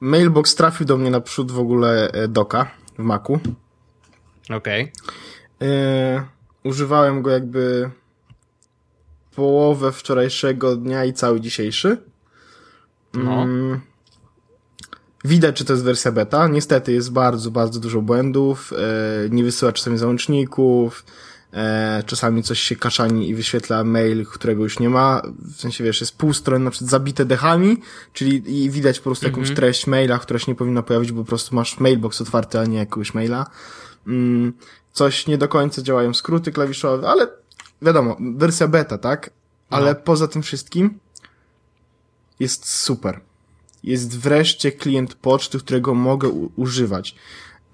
mailbox trafił do mnie naprzód w ogóle e, doka w Macu. Okej. E, używałem go jakby połowę wczorajszego dnia i cały dzisiejszy. No. Mm, Widać, czy to jest wersja beta. Niestety jest bardzo, bardzo dużo błędów. E, nie wysyła czasami załączników. E, czasami coś się kaszani i wyświetla mail, którego już nie ma. W sensie, wiesz, jest pół strony na przykład zabite dechami, czyli i widać po prostu jakąś treść maila, która się nie powinna pojawić, bo po prostu masz mailbox otwarty, a nie jakiegoś maila. Mm, coś nie do końca działają skróty klawiszowe, ale wiadomo, wersja beta, tak? Ale poza tym wszystkim jest super. Jest wreszcie klient poczty, którego mogę używać.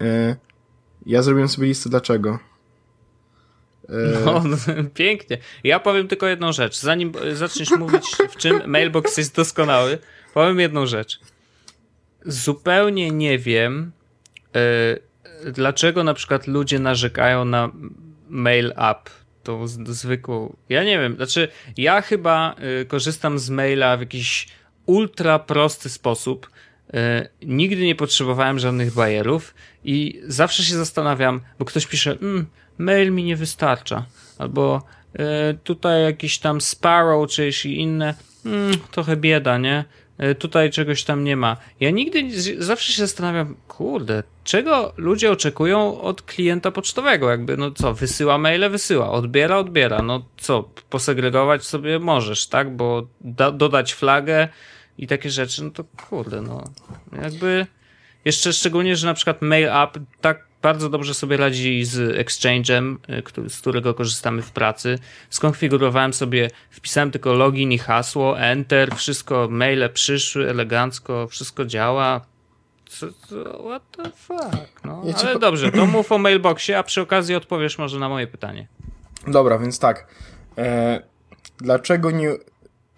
E, ja zrobiłem sobie listę dlaczego. E, No, pięknie. Ja powiem tylko jedną rzecz. Zanim zaczniesz mówić, w czym mailbox jest doskonały, powiem jedną rzecz. Zupełnie nie wiem, y, dlaczego na przykład ludzie narzekają na mail app, tą z- zwykłą. Ja nie wiem, znaczy ja chyba y, korzystam z maila w jakiś ultra prosty sposób. Nigdy nie potrzebowałem żadnych bajerów i zawsze się zastanawiam, bo ktoś pisze, mm, mail mi nie wystarcza. Albo e, tutaj jakiś tam Sparrow, czy jeśli inne, mm, trochę bieda, nie? E, tutaj czegoś tam nie ma. Ja nigdy, zawsze się zastanawiam, kurde, czego ludzie oczekują od klienta pocztowego? Jakby, no co, wysyła maile, wysyła, odbiera, odbiera. No co, posegregować sobie możesz, tak? Bo da, dodać flagę i takie rzeczy, no to kurde, no. Jakby, jeszcze szczególnie, że na przykład Mail App tak bardzo dobrze sobie radzi z Exchange'em, y, z którego korzystamy w pracy. Skonfigurowałem sobie, wpisałem tylko login i hasło, enter, wszystko, maile przyszły elegancko, wszystko działa. Co, co, what the fuck? No, ja ale po... dobrze, to mów o mailboxie, a przy okazji odpowiesz może na moje pytanie. Dobra, więc tak. E, dlaczego nie...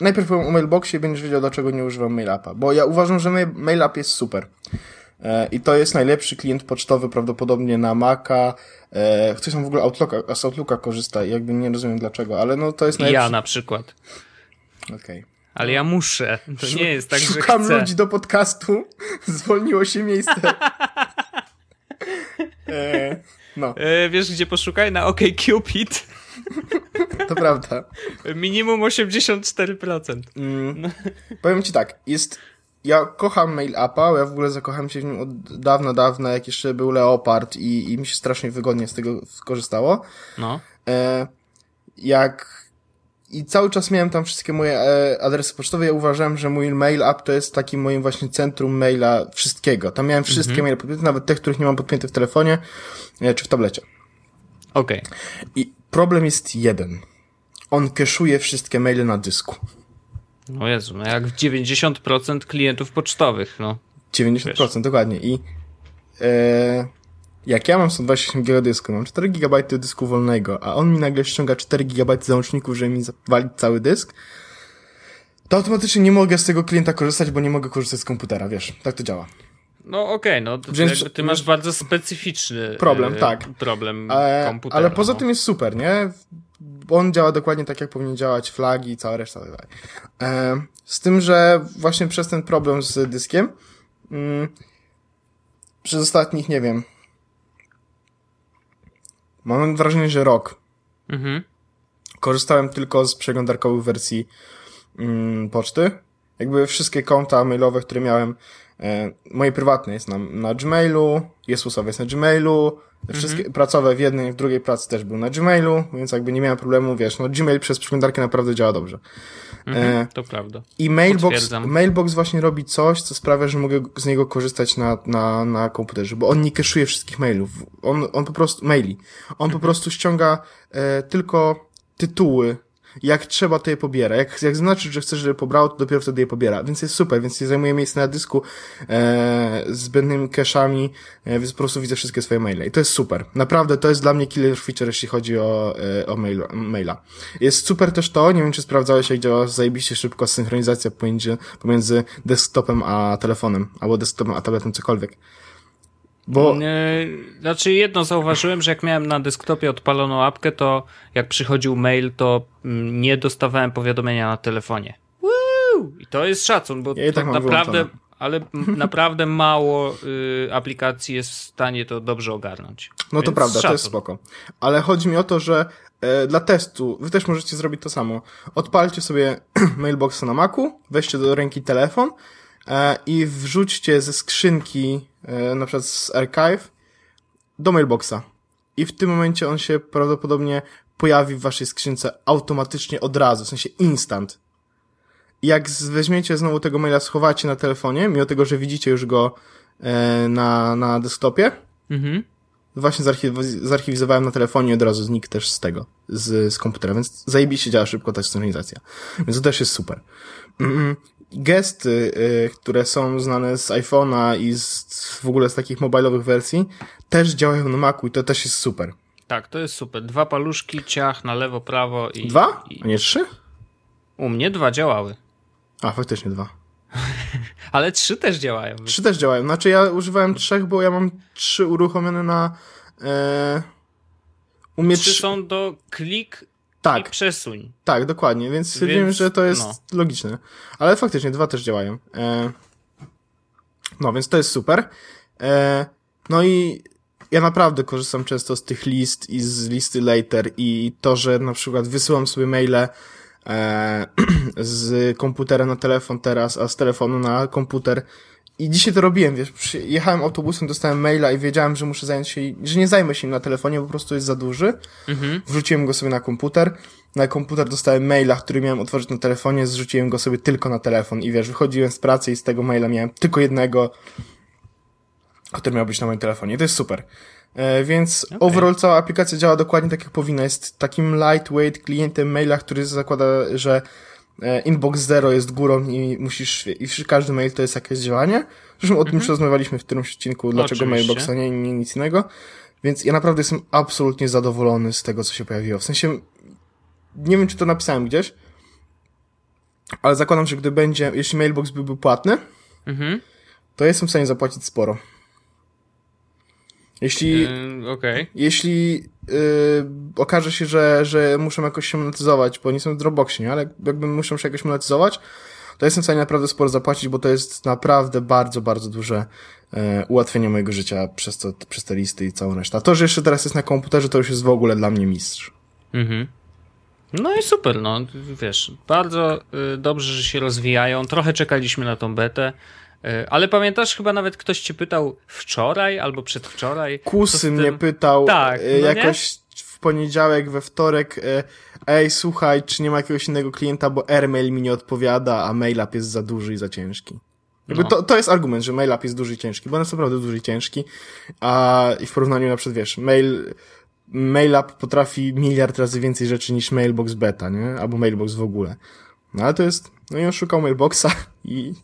Najpierw powiem o mailboxie i będziesz wiedział, dlaczego nie używam mailapa. Bo ja uważam, że mailap jest super. E, I to jest najlepszy klient pocztowy prawdopodobnie na Maca. E, ktoś tam w ogóle Outlooka, z Outlooka korzysta i jakby nie rozumiem dlaczego, ale no to jest najlepszy. Ja na przykład. Okej. Okay. Ale ja muszę. To nie jest tak, Szukam że chcę. ludzi do podcastu. Zwolniło się miejsce. e, no. E, wiesz, gdzie poszukaj? Na OkCupid. To prawda. Minimum 84%. Mm, no. Powiem ci tak, jest ja kocham Mail Appa, ja w ogóle zakochałem się w nim od dawna, dawna, jak jeszcze był Leopard i, i mi się strasznie wygodnie z tego skorzystało. No. E, jak i cały czas miałem tam wszystkie moje e, adresy pocztowe. Ja uważałem, że mój mail app to jest takim moim właśnie centrum maila wszystkiego. Tam miałem wszystkie mhm. maile podpięte, nawet te, których nie mam podpięte w telefonie e, czy w tablecie. Okej. Okay. I problem jest jeden. On keszuje wszystkie maile na dysku. No Jezu, no jak 90% klientów pocztowych, no. 90%, Wiesz. dokładnie. I e, jak ja mam 128 GB dysku, mam 4 GB dysku wolnego, a on mi nagle ściąga 4 GB załączników, żeby mi zawalić cały dysk, to automatycznie nie mogę z tego klienta korzystać, bo nie mogę korzystać z komputera, wiesz, tak to działa. No okej, okay, no Więc, ty masz bardzo specyficzny problem, e, tak. problem e, komputera. Ale poza no. tym jest super, nie? On działa dokładnie tak, jak powinien działać, flagi i cała reszta. Tak e, z tym, że właśnie przez ten problem z dyskiem mm, przez ostatnich, nie wiem, mam wrażenie, że rok mhm. korzystałem tylko z przeglądarkowych wersji mm, poczty. Jakby wszystkie konta mailowe, które miałem, e, moje prywatne jest na, na Gmailu, Jezusowe jest na Gmailu, Wszystkie mhm. pracowe w jednej, w drugiej pracy też był na Gmailu, więc jakby nie miałem problemu, wiesz, no Gmail przez przeglądarkę naprawdę działa dobrze. Mhm, e, to prawda. I Mailbox, Mailbox właśnie robi coś, co sprawia, że mogę z niego korzystać na, na, na komputerze, bo on nie keszuje wszystkich mailów. On, on po prostu, maili. On mhm. po prostu ściąga e, tylko tytuły jak trzeba, to je pobiera. Jak, jak znaczy, że chcesz, żeby pobrało, to dopiero wtedy je pobiera. Więc jest super, więc nie zajmuje miejsca na dysku e, zbędnymi cache'ami, e, więc po prostu widzę wszystkie swoje maile. I to jest super. Naprawdę, to jest dla mnie killer feature, jeśli chodzi o, e, o mail, maila. Jest super też to, nie wiem, czy sprawdzałeś, jak działa zajebiście szybko synchronizacja pomiędzy, pomiędzy desktopem a telefonem, albo desktopem a tabletem, cokolwiek. Bo... Znaczy jedno zauważyłem, że jak miałem na desktopie odpaloną apkę, to jak przychodził mail, to mm, nie dostawałem powiadomienia na telefonie. Woo! I to jest szacun, bo ja tak naprawdę, ale naprawdę mało y, aplikacji jest w stanie to dobrze ogarnąć. No to prawda, szacun. to jest spoko. Ale chodzi mi o to, że e, dla testu, wy też możecie zrobić to samo. Odpalcie sobie mailboxa na Macu, weźcie do ręki telefon e, i wrzućcie ze skrzynki E, na przykład z Archive, do mailboxa. I w tym momencie on się prawdopodobnie pojawi w waszej skrzynce automatycznie od razu, w sensie instant. Jak weźmiecie znowu tego maila, schowacie na telefonie, mimo tego, że widzicie już go e, na, na desktopie, mhm. właśnie zarchiw zarchiwizowałem na telefonie i od razu znikł też z tego, z, z komputera, więc zajebiście działa szybko ta synchronizacja. Więc to też jest super. Gesty, y, które są znane z iPhone'a i z, w ogóle z takich mobilowych wersji, też działają na Macu i to też jest super. Tak, to jest super. Dwa paluszki, ciach na lewo, prawo i... Dwa? A nie trzy? U mnie dwa działały. A, faktycznie dwa. Ale trzy też działają. Trzy też działają. Znaczy ja używałem trzech, bo ja mam trzy uruchomione na... E... U mnie trzy są do klik tak. i przesuń. Tak, dokładnie, więc stwierdziłem, więc, że to jest no. logiczne. Ale faktycznie dwa też działają. E... No, więc to jest super. E... No i ja naprawdę korzystam często z tych list i z listy later i to, że na przykład wysyłam sobie maile e, z komputera na telefon teraz, a z telefonu na komputer. I dzisiaj to robiłem, wiesz, jechałem autobusem, dostałem maila i wiedziałem, że muszę zająć się, że nie zajmę się nim na telefonie, bo po prostu jest za duży. Mhm. Wrzuciłem go sobie na komputer. Na komputer dostałem maila, który miałem otworzyć na telefonie, zrzuciłem go sobie tylko na telefon i wiesz, wychodziłem z pracy i z tego maila miałem tylko jednego, który miał być na moim telefonie. To jest super. E, więc okay. overall cała aplikacja działa dokładnie tak jak powinna. Jest takim lightweight klientem maila, który zakłada, że inbox zero jest górą i musisz, i każdy mail to jest jakieś działanie. Zresztą o tym już mhm. rozmawialiśmy w którymś odcinku, dlaczego Oczywiście. mailboxa nie, nie nic innego. Więc ja naprawdę jestem absolutnie zadowolony z tego, co się pojawiło. W sensie, nie wiem, czy to napisałem gdzieś, ale zakładam, że gdy będzie, jeśli mailbox byłby płatny, mhm. to jestem w stanie zapłacić sporo. Jeśli, yy, okay. jeśli yy, okaże się, że, że muszę jakoś się monetyzować, bo nie są w Dropboxie, nie? ale jakby muszę się jakoś monetyzować, to jestem w stanie naprawdę sporo zapłacić, bo to jest naprawdę bardzo, bardzo duże e, ułatwienie mojego życia przez, to, przez te listy i całą resztę. A to, że jeszcze teraz jest na komputerze, to już jest w ogóle dla mnie mistrz. Mhm. No i super, no wiesz, bardzo y, dobrze, że się rozwijają. Trochę czekaliśmy na tą betę. E, ale pamiętasz, chyba nawet ktoś cię pytał wczoraj albo przedwczoraj? Kusy mnie pytał tak, e, no jakoś nie? w poniedziałek, we wtorek e, ej, słuchaj, czy nie ma jakiegoś innego klienta, bo airmail mi nie odpowiada, a mail-up jest za duży i za ciężki. No. to, to jest argument, że mail-up jest duży i ciężki, bo on jest naprawdę duży i ciężki, a i w porównaniu na przykład, wiesz, mail, mail-up potrafi miliard razy więcej rzeczy niż mailbox beta, nie? Albo mailbox w ogóle. No ale to jest, no i on szukał mailboxa i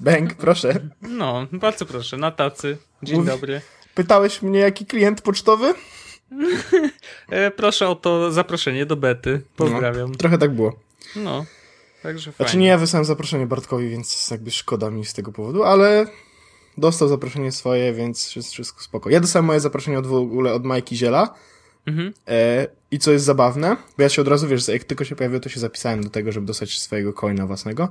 Bęk, proszę. No, bardzo proszę, na tacy. Dzień Mówi... dobry. Pytałeś mnie, jaki klient pocztowy? e, proszę o to zaproszenie do bety. Pozdrawiam. No, trochę tak było. No, także fajnie. Znaczy nie ja wysłałem zaproszenie Bartkowi, więc jakby szkoda mi z tego powodu, ale dostał zaproszenie swoje, więc wszystko spoko. Ja dostałem moje zaproszenie od w ogóle od Majki Ziela, Mhm. E, I co jest zabawne, bo ja się od razu, wiesz, jak tylko się pojawiło, to się zapisałem do tego, żeby dostać swojego coina własnego,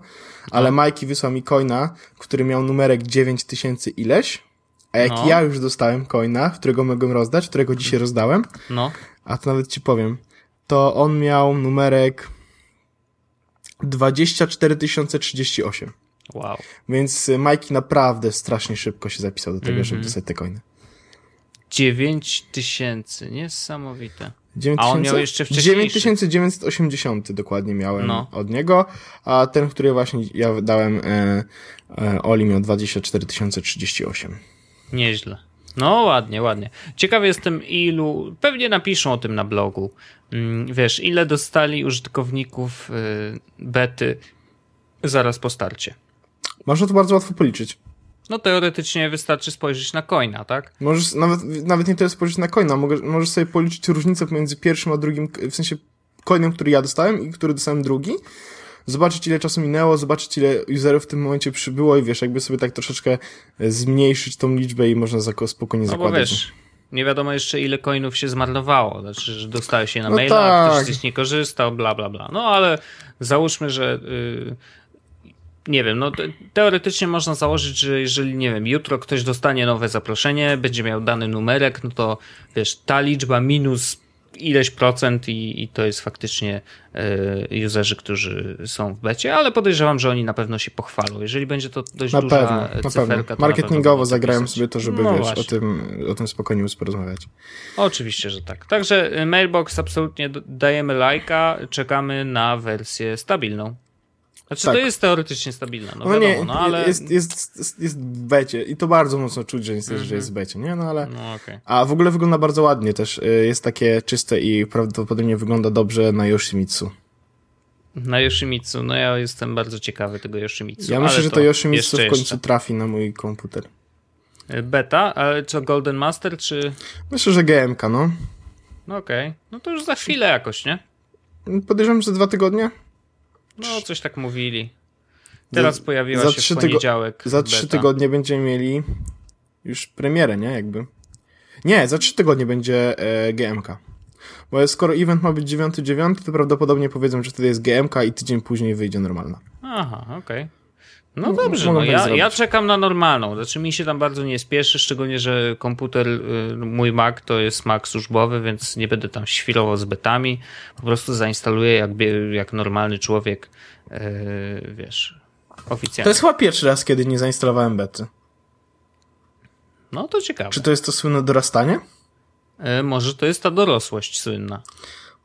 ale no. Majki wysłał mi coina, który miał numerek 9000 ileś, a jak no. ja już dostałem coina, którego mogłem rozdać, którego dzisiaj rozdałem, no. a to nawet ci powiem, to on miał numerek 24038. Wow. Więc Majki naprawdę strasznie szybko się zapisał do tego, mm -hmm. żeby dostać te coiny. 9 tysięcy, niesamowite. 9 a on miał jeszcze wcześniej. 9980 dokładnie miałem no. od niego, a ten, który właśnie ja dałem e, e, Oli miał 24038. Nieźle. No ładnie, ładnie. Ciekawy jestem ilu, pewnie napiszą o tym na blogu. Mm, wiesz, ile dostali użytkowników y, bety zaraz po starcie. Można to bardzo łatwo policzyć. No teoretycznie wystarczy spojrzeć na coina, tak? Możesz nawet, nawet nie tyle spojrzeć na coina, możesz sobie policzyć różnicę pomiędzy pierwszym a drugim, w sensie coinem, który ja dostałem i który dostałem drugi. Zobaczyć ile czasu minęło, zobaczyć ile userów w tym momencie przybyło i wiesz, jakby sobie tak troszeczkę e, zmniejszyć tą liczbę i można spokojnie no zakładać. Bo wiesz, nie wiadomo jeszcze ile coinów się zmarnowało, znaczy, że dostałeś je na no maila, tak. ktoś z nich nie korzystał, bla, bla, bla. No ale załóżmy, że... Yy nie wiem, no teoretycznie można założyć, że jeżeli, nie wiem, jutro ktoś dostanie nowe zaproszenie, będzie miał dany numerek, no to wiesz, ta liczba minus ileś procent i, i to jest faktycznie y, userzy, którzy są w becie, ale podejrzewam, że oni na pewno się pochwalą. Jeżeli będzie to dość na duża pewno, na cyferka, pewno. Marketingowo zagrają sobie to, żeby no wiesz, o tym, o tym spokojnie móc porozmawiać. Oczywiście, że tak. Także Mailbox absolutnie dajemy lajka, czekamy na wersję stabilną. Znaczy tak. to jest teoretycznie stabilne, no, no wiadomo, nie, no ale... Jest, jest, jest, jest w becie i to bardzo mocno czuć, że jest, mm -hmm. że jest w becie, nie? No ale... No, okay. A w ogóle wygląda bardzo ładnie też. Y, jest takie czyste i prawdopodobnie wygląda dobrze na Yoshimitsu. Na Yoshimitsu, no ja jestem bardzo ciekawy tego Yoshimitsu. Ja myślę, że to Yoshimitsu w końcu jeszcze. trafi na mój komputer. Y, beta? Ale co, Golden Master, czy... Myślę, że GMK, no. No okej. Okay. No to już za chwilę jakoś, nie? Podejrzewam, że dwa tygodnie. No, coś tak mówili. Teraz za, pojawiła za się w poniedziałek. Za trzy beta. tygodnie będziemy mieli już premierę, nie? Jakby. Nie, za trzy tygodnie będzie e, GMK. Bo skoro event ma być 9.9, to prawdopodobnie powiedzą, że wtedy jest GMK i tydzień później wyjdzie normalna. Aha, okej. Okay. No dobrze, no ja, ja czekam na normalną. Znaczy mi się tam bardzo nie spieszy, szczególnie, że komputer, y, mój Mac to jest Mac służbowy, więc nie będę tam świrował z betami. Po prostu zainstaluję jak, jak normalny człowiek, yy, wiesz, oficjalnie. To jest chyba pierwszy raz, kiedy nie zainstalowałem bety. No to ciekawe. Czy to jest to słynne dorastanie? Yy, może to jest ta dorosłość słynna.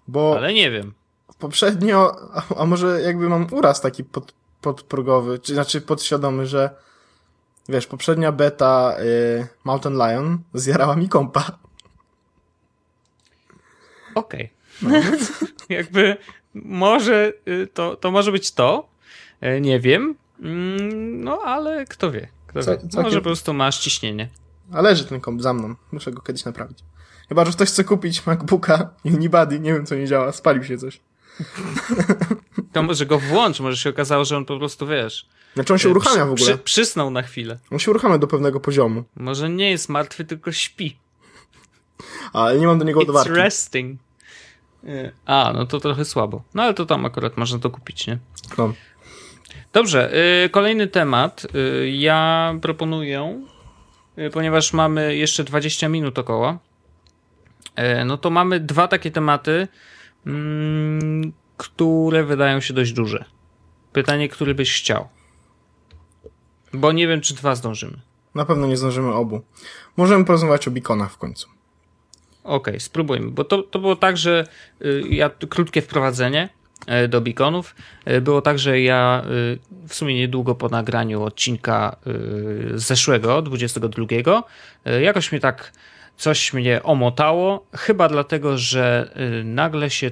Bo Ale nie wiem. Poprzednio, a, a może jakby mam uraz taki pod, podprogowy, czy znaczy podświadomy, że wiesz, poprzednia beta y, Mountain Lion zjarała mi kompa. Okej. Okay. No. jakby może y, to, to może być to. Y, nie wiem. Mm, no ale kto wie. Kto Co, wie. Może po prostu masz ciśnienie. A leży ten komp za mną. Muszę go kiedyś naprawić. Chyba, że ktoś chce kupić MacBooka Unibody, nie wiem co nie działa, spalił się coś. To może go włącz, może się okazało, że on po prostu, wiesz... Znaczy on się e, uruchamia w ogóle. Przy, przysnął na chwilę. On się uruchamia do pewnego poziomu. Może nie jest martwy, tylko śpi. Ale nie mam do niego It's odwarki. resting. E, a, no to trochę słabo. No ale to tam akurat można to kupić, nie? No. Dobrze, e, kolejny temat. Ja proponuję, ponieważ mamy jeszcze 20 minut około, no to mamy dwa takie tematy, które wydają się dość duże. Pytanie, który byś chciał? Bo nie wiem, czy dwa zdążymy. Na pewno nie zdążymy obu. Możemy porozmawiać o beaconach w końcu. Okej, okay, spróbujmy, bo to, to było tak, że y, ja krótkie wprowadzenie y, do beaconów. Y, było tak, że ja y, w sumie niedługo po nagraniu odcinka y, zeszłego, 22, y, jakoś mnie tak coś mnie omotało, chyba dlatego, że nagle się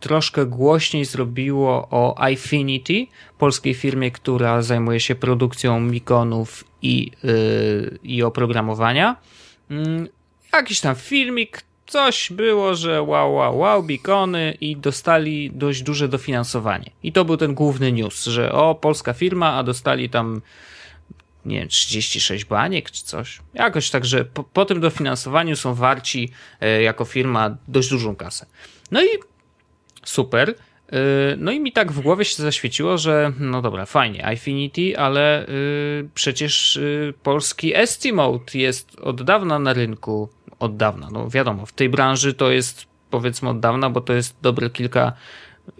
troszkę głośniej zrobiło o Ifinity, polskiej firmie, która zajmuje się produkcją mikonów i, yy, i oprogramowania. Yy, jakiś tam filmik, coś było, że wow, wow, wow, beacony i dostali dość duże dofinansowanie. I to był ten główny news, że o, polska firma, a dostali tam nie wiem, 36 baniek czy coś. Jakoś tak, że po, po tym dofinansowaniu są warci e, jako firma dość dużą kasę. No i super. Y, no i mi tak w głowie się zaświeciło, że no dobra, fajnie, Infinity, ale y, przecież y, polski Estimate jest od dawna na rynku. Od dawna, no wiadomo, w tej branży to jest powiedzmy od dawna, bo to jest dobre kilka,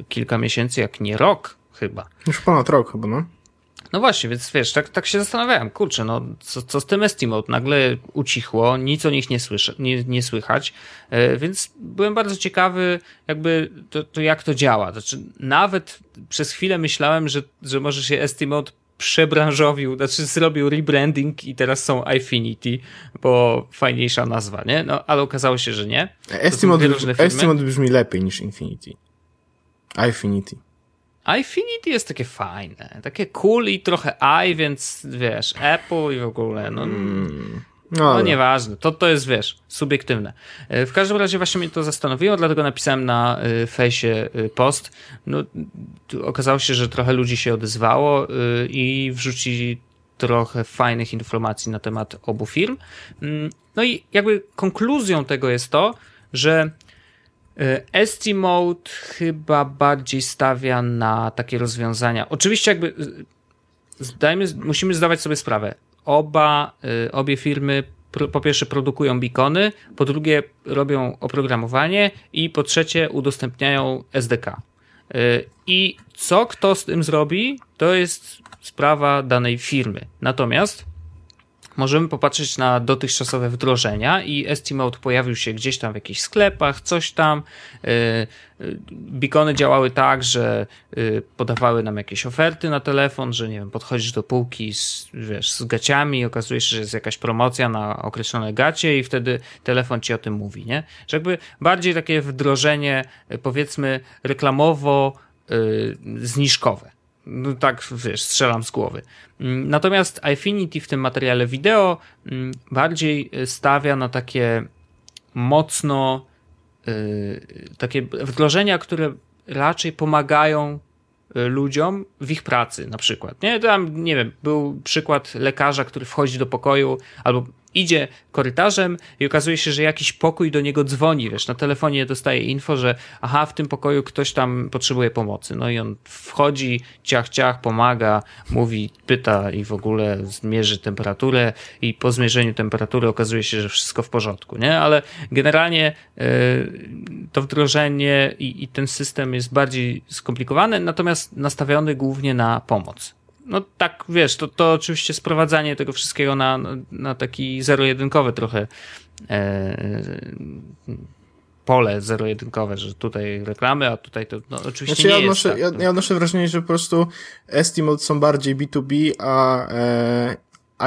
kilka miesięcy, jak nie rok chyba. Już ponad rok chyba, no. No właśnie, więc wiesz, tak, tak się zastanawiałem, kurczę, no co, co z tym Estimote? Nagle ucichło, nic o nich nie, słyszę, nie, nie słychać, e, więc byłem bardzo ciekawy jakby to, to jak to działa. Znaczy, nawet przez chwilę myślałem, że, że może się Estimote przebranżowił, znaczy zrobił rebranding i teraz są Infinity, bo fajniejsza nazwa, nie? No, ale okazało się, że nie. Estimote, brzmi, brzmi lepiej niż Infinity. Infinity. Infinity jest takie fajne, takie cool i trochę i, więc wiesz, Apple i w ogóle, no, mm. no, no nieważne, to, to jest, wiesz, subiektywne. E, w każdym razie właśnie mnie to zastanowiło, dlatego napisałem na y, fejsie y, post. No, okazało się, że trochę ludzi się odezwało i wrzucili trochę fajnych informacji na temat obu firm. Mm, no i jakby konkluzją tego jest to, że E, Estimate chyba bardziej stawia na takie rozwiązania. Oczywiście jakby e, zdajmy, musimy zdawać sobie sprawę. Oba, e, obie firmy po pierwsze produkują beacony, po drugie robią oprogramowanie i po trzecie udostępniają SDK. I co kto z tym zrobi, to jest sprawa danej firmy. Natomiast możemy popatrzeć na dotychczasowe wdrożenia i Estimate pojawił się gdzieś tam w jakichś sklepach, coś tam. Y, y, beacony działały tak, że y, podawały nam jakieś oferty na telefon, że nie wiem, podchodzisz do półki z, wiesz, z gaciami i okazuje się, że jest jakaś promocja na określone gacie i wtedy telefon ci o tym mówi, nie? Że jakby bardziej takie wdrożenie powiedzmy reklamowo zniżkowe. No tak, wiesz, strzelam z głowy. Mm, natomiast Infinity w tym materiale wideo mm, bardziej y, stawia na takie mocno yy, takie wdrożenia, które raczej pomagają y, ludziom w ich pracy, na przykład. Nie, tam, nie wiem, był przykład lekarza, który wchodzi do pokoju, albo idzie korytarzem i okazuje się, że jakiś pokój do niego dzwoni, wiesz, na telefonie dostaje info, że aha, w tym pokoju ktoś tam potrzebuje pomocy. No i on wchodzi, ciach, ciach, pomaga, mówi, pyta i w ogóle zmierzy temperaturę i po zmierzeniu temperatury okazuje się, że wszystko w porządku, nie? Ale generalnie yy, to wdrożenie i, i ten system jest bardziej skomplikowany, natomiast nastawiony głównie na pomoc no tak, wiesz, to, to oczywiście sprowadzanie tego wszystkiego na, na taki zero-jedynkowy trochę e, pole zero-jedynkowe, że tutaj reklamy, a tutaj to no, oczywiście znaczy, nie ja odnoszę, jest tak. Ja, ja odnoszę wrażenie, że po prostu Estimate są bardziej B2B, a e,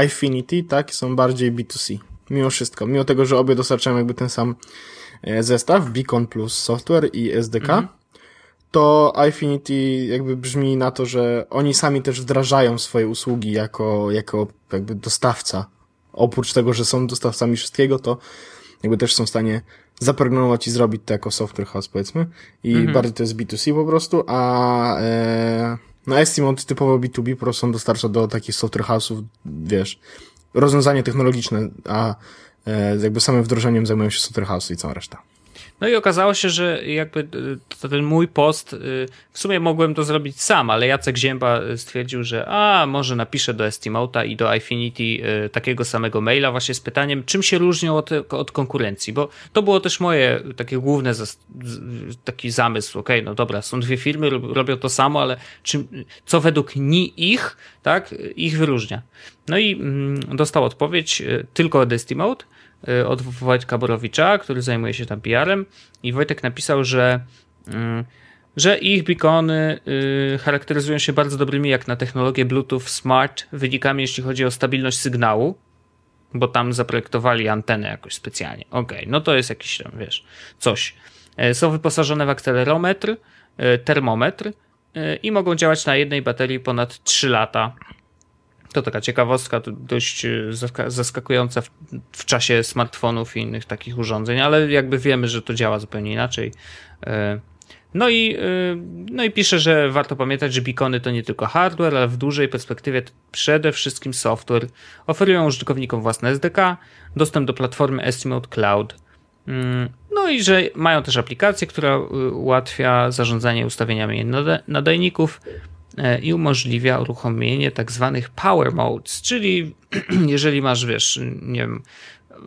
Infinity, tak, są bardziej B2C. Mimo wszystko. Mimo tego, że obie dostarczają jakby ten sam e, zestaw, Beacon plus software i SDK. Mhm to Infinity jakby brzmi na to, że oni sami też wdrażają swoje usługi jako, jako jakby dostawca. Oprócz tego, że są dostawcami wszystkiego, to jakby też są w stanie zaprognomować i zrobić to jako software house, powiedzmy. I mhm. bardziej to jest B2C po prostu, a e, no Estimate typowo B2B po prostu on dostarcza do takich software house'ów, wiesz, rozwiązanie technologiczne, a e, jakby samym wdrożeniem zajmują się software house i cała reszta. No i okazało się, że jakby y, ten mój post, y, w sumie mogłem to zrobić sam, ale Jacek Zięba stwierdził, że a, może napiszę do Estimota i do Infinity y, takiego samego maila właśnie z pytaniem, czym się różnią od, od konkurencji, bo to było też moje takie główne taki zamysł, okej, okay, no dobra, są dwie firmy, robią to samo, ale czym, co według ni ich, tak, ich wyróżnia. No i mm, dostał odpowiedź tylko od Estimate, Y, od Wojtka Borowicza, który zajmuje się tam PR-em i Wojtek napisał, że mm, że ich beacony y, charakteryzują się bardzo dobrymi jak na technologię Bluetooth Smart wynikami, jeśli chodzi o stabilność sygnału, bo tam zaprojektowali antenę jakoś specjalnie. Ok, no to jest jakiś tam, wiesz, coś. Y, są wyposażone w akcelerometr, termometr i mogą działać na jednej baterii ponad 3 lata to taka ciekawostka, dość e, zaskakująca w, w, czasie smartfonów i innych takich urządzeń, ale jakby wiemy, że to działa zupełnie inaczej. E, no i, e, no i pisze, że warto pamiętać, że beacony to nie tylko hardware, ale w dużej perspektywie przede wszystkim software. Oferują użytkownikom własne SDK, dostęp do platformy Estimate Cloud. Mm, no i że mają też aplikację, która ułatwia zarządzanie ustawieniami nadajników, i umożliwia uruchomienie tak zwanych power modes, czyli jeżeli masz, wiesz, nie wiem,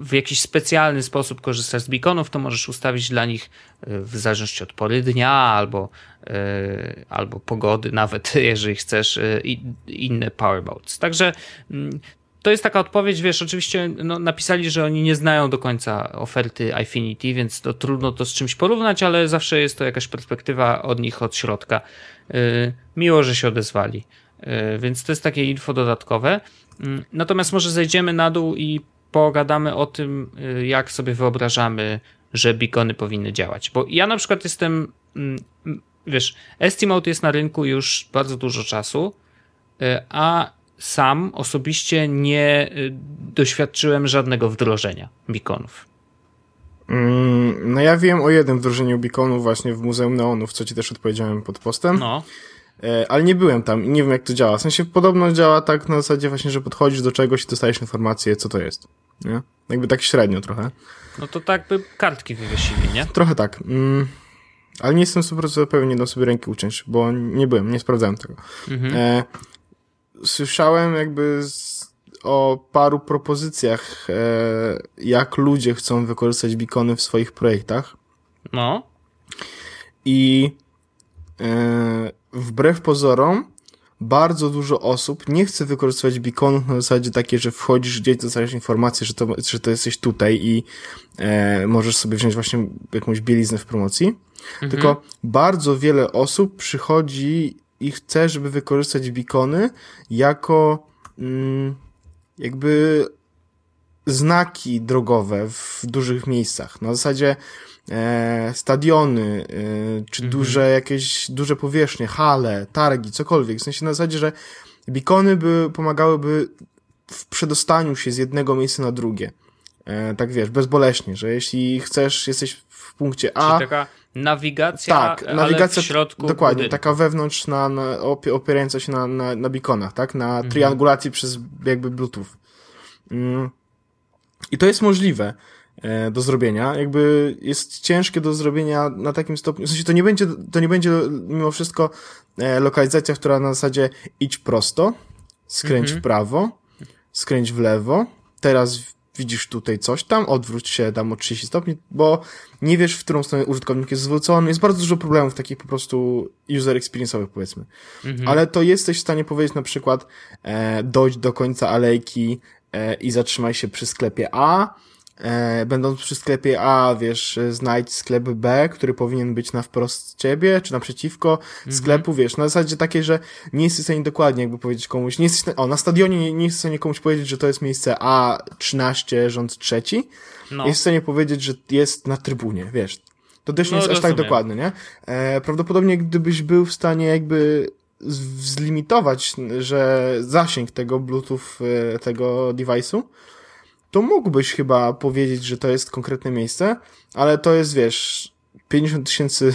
w jakiś specjalny sposób korzystasz z beaconów, to możesz ustawić dla nich e, w zależności od pory dnia albo, e, albo pogody, nawet jeżeli chcesz, inne power modes. Także mm, to jest taka odpowiedź, wiesz, oczywiście no, napisali, że oni nie znają do końca oferty Infinity, więc to trudno to z czymś porównać, ale zawsze jest to jakaś perspektywa od nich od środka. Y, miło, że się odezwali. Y, więc to jest takie info dodatkowe. Mm, natomiast może zejdziemy na dół i pogadamy o tym, y, jak sobie wyobrażamy, że beacony powinny działać. Bo ja na przykład jestem, mm, wiesz, Estimate jest na rynku już bardzo dużo czasu, a sam osobiście nie doświadczyłem żadnego wdrożenia beaconów. Mm, no ja wiem o jednym wdrożeniu beaconu właśnie w Muzeum Neonów, co ci też odpowiedziałem pod postem. No. E, ale nie byłem tam i nie wiem jak to działa. W sensie podobno działa tak na zasadzie właśnie, że podchodzisz do czegoś i dostajesz informację, co to jest. Nie? Jakby tak średnio trochę. No to tak by kartki wywiesili, nie? Trochę tak. Mm, ale nie jestem super pewien, nie dam sobie ręki uciąć, bo nie byłem, nie sprawdzałem tego. Mhm. E, słyszałem jakby z o paru propozycjach, e, jak ludzie chcą wykorzystać beacony w swoich projektach. No. I e, wbrew pozorom, bardzo dużo osób nie chce wykorzystywać beaconów na zasadzie takie, że wchodzisz gdzieś, dostajesz informację, że to, że to jesteś tutaj i e, możesz sobie wziąć właśnie jakąś bieliznę w promocji. Mhm. Tylko bardzo wiele osób przychodzi i chce, żeby wykorzystać beacony jako mm, jakby znaki drogowe w dużych miejscach. Na zasadzie e, stadiony, e, czy mhm. duże jakieś, duże powierzchnie, hale, targi, cokolwiek. W sensie na zasadzie, że beacony by pomagałyby w przedostaniu się z jednego miejsca na drugie. E, tak wiesz, bezboleśnie, że jeśli chcesz, jesteś w punkcie A. Czyli taka nawigacja, tak, nawigacja w środku. Dokładnie, budynku. taka wewnątrz, na, na, opierająca się na, na, na beaconach, tak? Na mhm. triangulacji przez jakby Bluetooth. Mm. I to jest możliwe e, do zrobienia. Jakby jest ciężkie do zrobienia na takim stopniu. W sensie to nie będzie, to nie będzie mimo wszystko e, lokalizacja, która na zasadzie idź prosto, skręć Mhm. w prawo, skręć w lewo, teraz widzisz tutaj coś tam, odwróć się tam o 30 stopni, bo nie wiesz, w którą stronę użytkownik jest zwrócony. Jest bardzo dużo problemów takich po prostu user experience'owych, powiedzmy. Mhm. Ale to jesteś w stanie powiedzieć na przykład e, dojdź do końca alejki e, i zatrzymaj się przy sklepie A. E, będąc przy sklepie A, wiesz, znajdź sklep B, który powinien być na wprost ciebie, czy naprzeciwko sklepu, wiesz, na zasadzie takiej, że nie jesteś w stanie dokładnie jakby powiedzieć komuś, nie jesteś, o, na stadionie nie, nie jesteś w stanie komuś powiedzieć, że to jest miejsce A13, rząd trzeci, No. jest w stanie powiedzieć, że jest na trybunie, wiesz. To też nie No, jest aż tak rozumiem. dokładne, nie? E, prawdopodobnie gdybyś był w stanie jakby zlimitować, że zasięg tego Bluetooth, e, tego device'u, to mógłbyś chyba powiedzieć, że to jest konkretne miejsce, ale to jest, wiesz, 50 tysięcy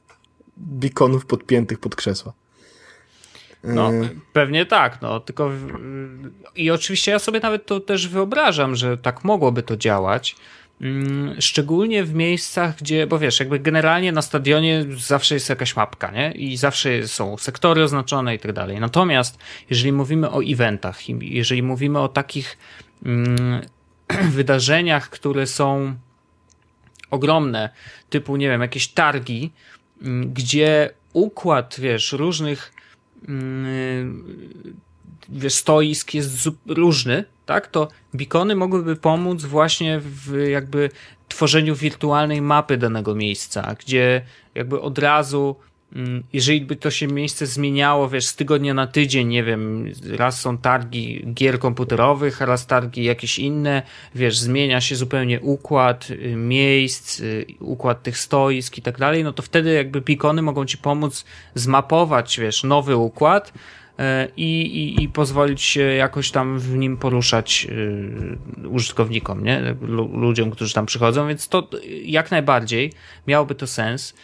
beaconów podpiętych pod krzesła. No, pewnie tak, no, tylko i oczywiście ja sobie nawet to też wyobrażam, że tak mogłoby to działać. Mm, Szczególnie w miejscach, gdzie, bo wiesz, jakby generalnie na stadionie zawsze jest jakaś mapka, nie? I zawsze są sektory oznaczone i tak dalej. Natomiast jeżeli mówimy o eventach, jeżeli mówimy o takich wydarzeniach, które są ogromne, typu, nie wiem, jakieś targi, mm, gdzie układ, wiesz, różnych mm, wiesz, stoisk jest różny, tak, to beacony mogłyby pomóc właśnie w jakby tworzeniu wirtualnej mapy danego miejsca, gdzie jakby od razu mm, jeżeli by to się miejsce zmieniało, wiesz, z tygodnia na tydzień, nie wiem, raz są targi gier komputerowych, raz targi jakieś inne, wiesz, zmienia się zupełnie układ y, miejsc, y, układ tych stoisk i tak dalej, no to wtedy jakby beacony mogą ci pomóc zmapować, wiesz, nowy układ, e, i, i, i pozwolić się jakoś tam w nim poruszać y, użytkownikom, nie? Lu- ludziom, którzy tam przychodzą, więc to y, jak najbardziej miałoby to sens.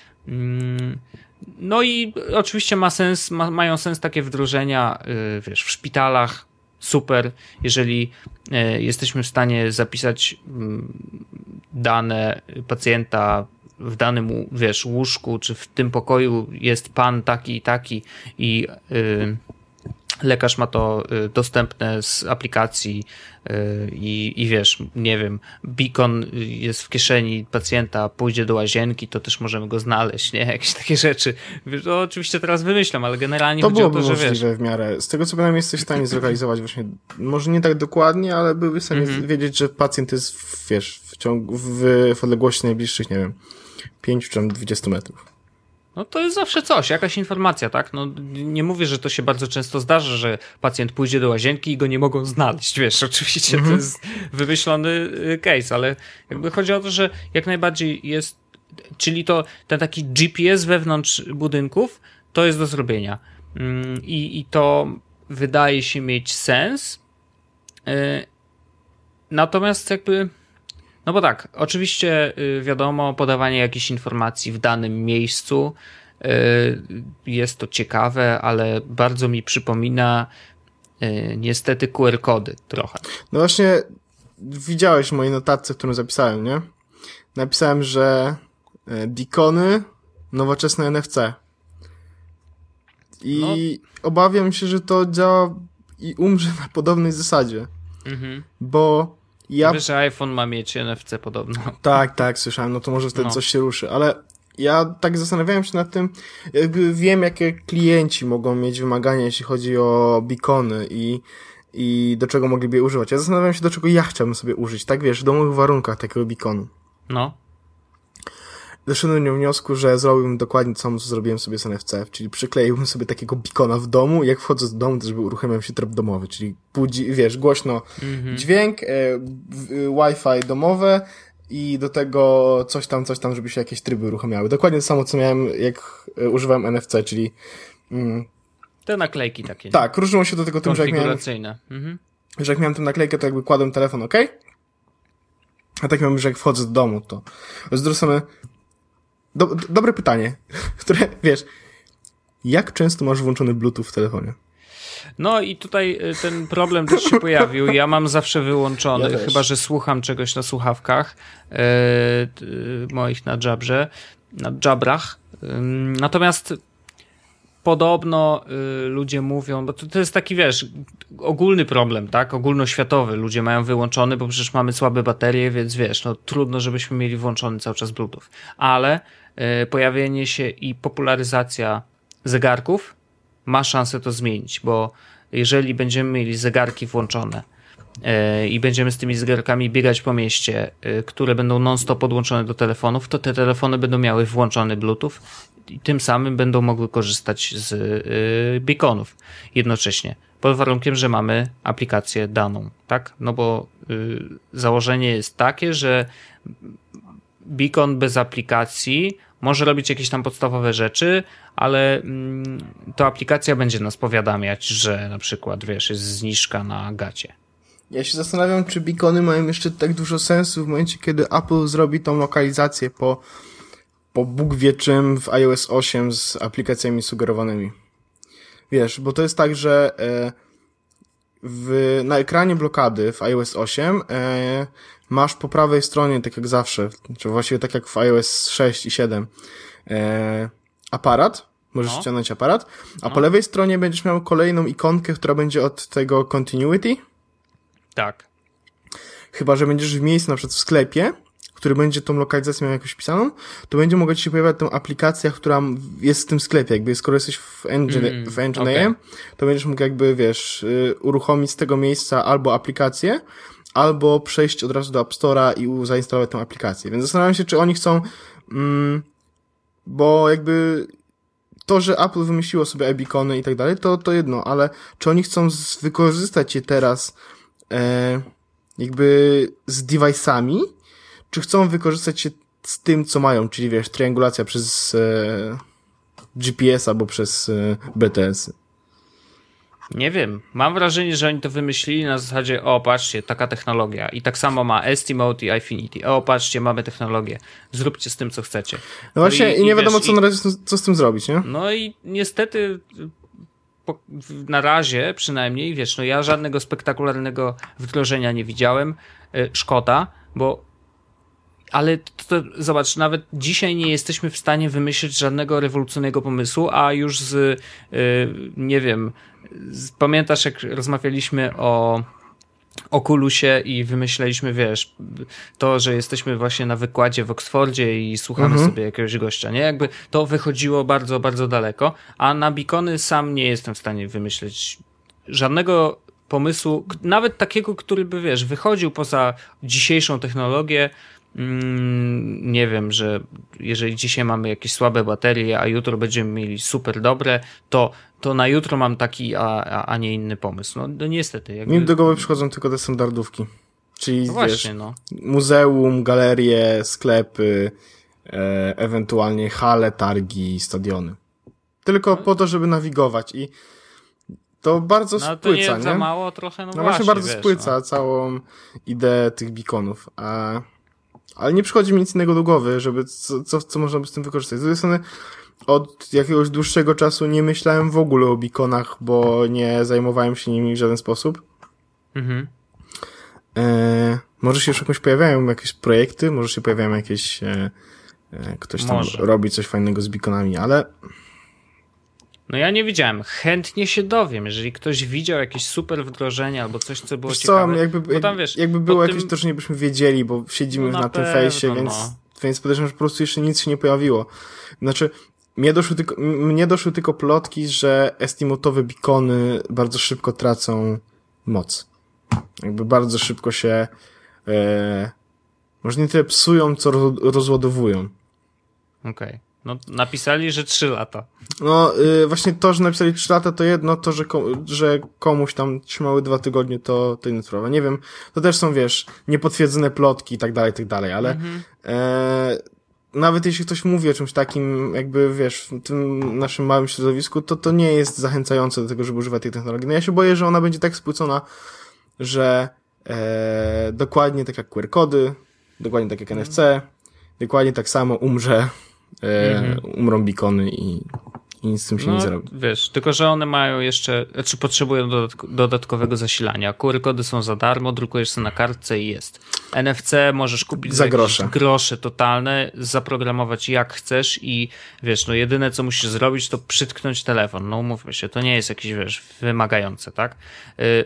No i oczywiście ma sens, ma, mają sens takie wdrożenia, y, wiesz, w szpitalach, super, jeżeli y, jesteśmy w stanie zapisać mm, dane pacjenta w danym, wiesz, łóżku, czy w tym pokoju jest pan taki i taki i y, lekarz ma to dostępne z aplikacji i, i wiesz, nie wiem, beacon y, jest w kieszeni pacjenta, pójdzie do łazienki, to też możemy go znaleźć, nie? Jakieś takie rzeczy. Wiesz, to oczywiście teraz wymyślam, ale generalnie To chodzi o byłoby to, że wiesz, w miarę. Z tego co pamiętam, jesteś w stanie zlokalizować właśnie, może nie tak dokładnie, ale byłby w stanie Mhm. wiedzieć, że pacjent jest, w, wiesz, w ciągu, w, w odległości najbliższych, nie wiem, 5 czy tam 20 metrów. No to jest zawsze coś, jakaś informacja, tak? No nie mówię, że to się bardzo często zdarza, że pacjent pójdzie do łazienki i go nie mogą znaleźć, wiesz, oczywiście to jest wymyślony y, case, ale jakby chodzi o to, że jak najbardziej jest, czyli to ten taki GPS wewnątrz budynków, to jest do zrobienia. Mm, I, i to wydaje się mieć sens. Y, Natomiast jakby no bo tak, oczywiście y, wiadomo, podawanie jakichś informacji w danym miejscu y, jest to ciekawe, ale bardzo mi przypomina y, niestety QR-kody trochę. No właśnie, widziałeś w mojej notatce, którą zapisałem, nie? Napisałem, że Dikony, nowoczesne NFC. I obawiam się, że to działa i umrze na podobnej zasadzie, Mhm. bo ja Wiesz, że iPhone ma mieć NFC podobno. Tak, tak, słyszałem, no to może wtedy No. coś się ruszy, ale ja tak zastanawiałem się nad tym, jakby wiem, jakie klienci mogą mieć wymagania, jeśli chodzi o beacony i, i do czego mogliby je używać. Ja zastanawiam się, do czego ja chciałbym sobie użyć, tak wiesz, w domowych warunkach takiego beaconu. No. Doszedłem do wniosku, że zrobiłbym dokładnie to samo, co zrobiłem sobie z NFC, czyli przykleiłbym sobie takiego beacona w domu jak wchodzę do domu, to żeby uruchamiał się tryb domowy, czyli budzi, wiesz, głośno dźwięk, e, e, Wi-Fi domowe i do tego coś tam, coś tam, żeby się jakieś tryby uruchamiały. Dokładnie to samo, co miałem, jak e, używałem NFC, czyli mm, Te naklejki takie. tak, różniło się do tego tym, że jak miałem. Mhm. że jak miałem tę naklejkę, to jakby kładłem telefon OK, a tak miałem, że jak wchodzę do domu, to z drugiej strony do, do, dobre pytanie, które, wiesz, jak często masz włączony Bluetooth w telefonie? No i tutaj y, ten problem też się pojawił. Ja mam zawsze wyłączony, Ja chyba że słucham czegoś na słuchawkach yy, yy, moich na Jabrze, na Jabrach. Yy, natomiast podobno y, ludzie mówią, bo to, to jest taki, wiesz, ogólny problem, tak? Ogólnoświatowy. Ludzie mają wyłączony, bo przecież mamy słabe baterie, więc wiesz, no trudno, żebyśmy mieli włączony cały czas Bluetooth. Ale pojawienie się i popularyzacja zegarków ma szansę to zmienić, bo jeżeli będziemy mieli zegarki włączone y, i będziemy z tymi zegarkami biegać po mieście, y, które będą non-stop podłączone do telefonów, to te telefony będą miały włączony Bluetooth i tym samym będą mogły korzystać z beaconów jednocześnie. Pod warunkiem, że mamy aplikację daną, tak? No bo założenie jest takie, że beacon bez aplikacji może robić jakieś tam podstawowe rzeczy, ale mm, to aplikacja będzie nas powiadamiać, że na przykład, wiesz, jest zniżka na gacie. Ja się zastanawiam, czy beacony mają jeszcze tak dużo sensu w momencie, kiedy Apple zrobi tą lokalizację po, po Bóg wie czym w iOS 8 z aplikacjami sugerowanymi. Wiesz, bo to jest tak, że e, w, na ekranie blokady w iOS 8 e, masz po prawej stronie, tak jak zawsze, czy właściwie tak jak w iOS 6 i 7, e, aparat, możesz No. ściągnąć aparat, a No. po lewej stronie będziesz miał kolejną ikonkę, która będzie od tego continuity, Tak. Chyba, że będziesz w miejscu, na przykład w sklepie, który będzie tą lokalizację miał jakoś pisaną, to będzie mogła ci się pojawiać tą aplikacja, która jest w tym sklepie. Jakby skoro jesteś w Engine, Mm, w Engine okej. AM, to będziesz mógł jakby, wiesz, y, uruchomić z tego miejsca albo aplikację, albo przejść od razu do App Store'a i zainstalować tą aplikację. Więc zastanawiam się, czy oni chcą, mm, bo jakby to, że Apple wymyśliło sobie e-beacony i tak dalej, to, to jedno, ale czy oni chcą wykorzystać je teraz e, jakby z device'ami, czy chcą wykorzystać się z tym, co mają, czyli wiesz, triangulacja przez e, GPS albo przez e, BTS. Nie wiem. Mam wrażenie, że oni to wymyślili na zasadzie, o patrzcie, taka technologia. I tak samo ma Estimate i Infinity. O patrzcie, mamy technologię. Zróbcie z tym, co chcecie. No właśnie, i, nie wiadomo, wiesz, co na razie, co z tym zrobić, nie? No i niestety na razie przynajmniej, wiesz, no ja żadnego spektakularnego wdrożenia nie widziałem. Y, Szkoda, bo ale to, to, zobacz, nawet dzisiaj nie jesteśmy w stanie wymyślić żadnego rewolucyjnego pomysłu, a już z, y, nie wiem, pamiętasz jak rozmawialiśmy o Oculusie i wymyśleliśmy, wiesz, to, że jesteśmy właśnie na wykładzie w Oksfordzie i słuchamy Mhm. sobie jakiegoś gościa, nie? Jakby to wychodziło bardzo, bardzo daleko, a na Beacony sam nie jestem w stanie wymyśleć żadnego pomysłu, nawet takiego, który by, wiesz, wychodził poza dzisiejszą technologię, Mm, nie wiem, że jeżeli dzisiaj mamy jakieś słabe baterie, a jutro będziemy mieli super dobre, to, to na jutro mam taki, a, a, a nie inny pomysł. No, no niestety. Jakby, Mi do głowy przychodzą tylko te standardówki. Czyli, no wiesz, właśnie, no. muzeum, galerie, sklepy, e, ewentualnie hale, targi, stadiony. Tylko po to, żeby nawigować i to bardzo No ale to nie spłyca, jest nie? za mało trochę, no, No właśnie bardzo wiesz, spłyca No. całą ideę tych beaconów. A, ale nie przychodzi mi nic innego do głowy, żeby co, co, co można by z tym wykorzystać. Z drugiej strony od jakiegoś dłuższego czasu nie myślałem w ogóle o beaconach, bo nie zajmowałem się nimi w żaden sposób. Mhm. E, może się już jakoś pojawiają jakieś projekty, może się pojawiają jakieś e, e, ktoś tam Może. robi coś fajnego z beaconami, ale No ja nie widziałem. Chętnie się dowiem, jeżeli ktoś widział jakieś super wdrożenie albo coś, co było wiesz co, ciekawe. jakby, bo jakby, tam, wiesz, jakby było tym- jakieś wdrożenie, byśmy wiedzieli, bo siedzimy No na na, tym fejsie, więc, no. więc podejrzewam, że po prostu jeszcze nic się nie pojawiło. Znaczy, mnie doszły tylko, mnie doszły tylko plotki, że estimotowe beacony bardzo szybko tracą moc. Jakby bardzo szybko się e, może nie tyle psują, co ro, rozładowują. Okej. No napisali, że 3 lata. No, y, właśnie to, że napisali 3 lata to jedno, to, że, że komuś tam trzymały dwa tygodnie, to, to inna sprawa. Nie wiem, to też są, wiesz, niepotwierdzone plotki i tak dalej, i tak dalej, ale Mhm. e, nawet jeśli ktoś mówi o czymś takim, jakby, wiesz, w tym naszym małym środowisku, to to nie jest zachęcające do tego, żeby używać tej technologii. No ja się boję, że ona będzie tak spłycona, że e, dokładnie tak jak QR-kody, dokładnie tak jak NFC, dokładnie tak samo umrze, e, Mhm. umrą beacony i, i nic z tym się no, nie zrobi. Wiesz, tylko że one mają jeszcze, czy potrzebują dodatk dodatkowego zasilania. QR-kody są za darmo, drukujesz sobie na kartce i jest. NFC możesz kupić za grosze. grosze totalne, zaprogramować jak chcesz i wiesz, no jedyne co musisz zrobić to przytknąć telefon. No umówmy się, to nie jest jakieś, wiesz, wymagające, tak? Y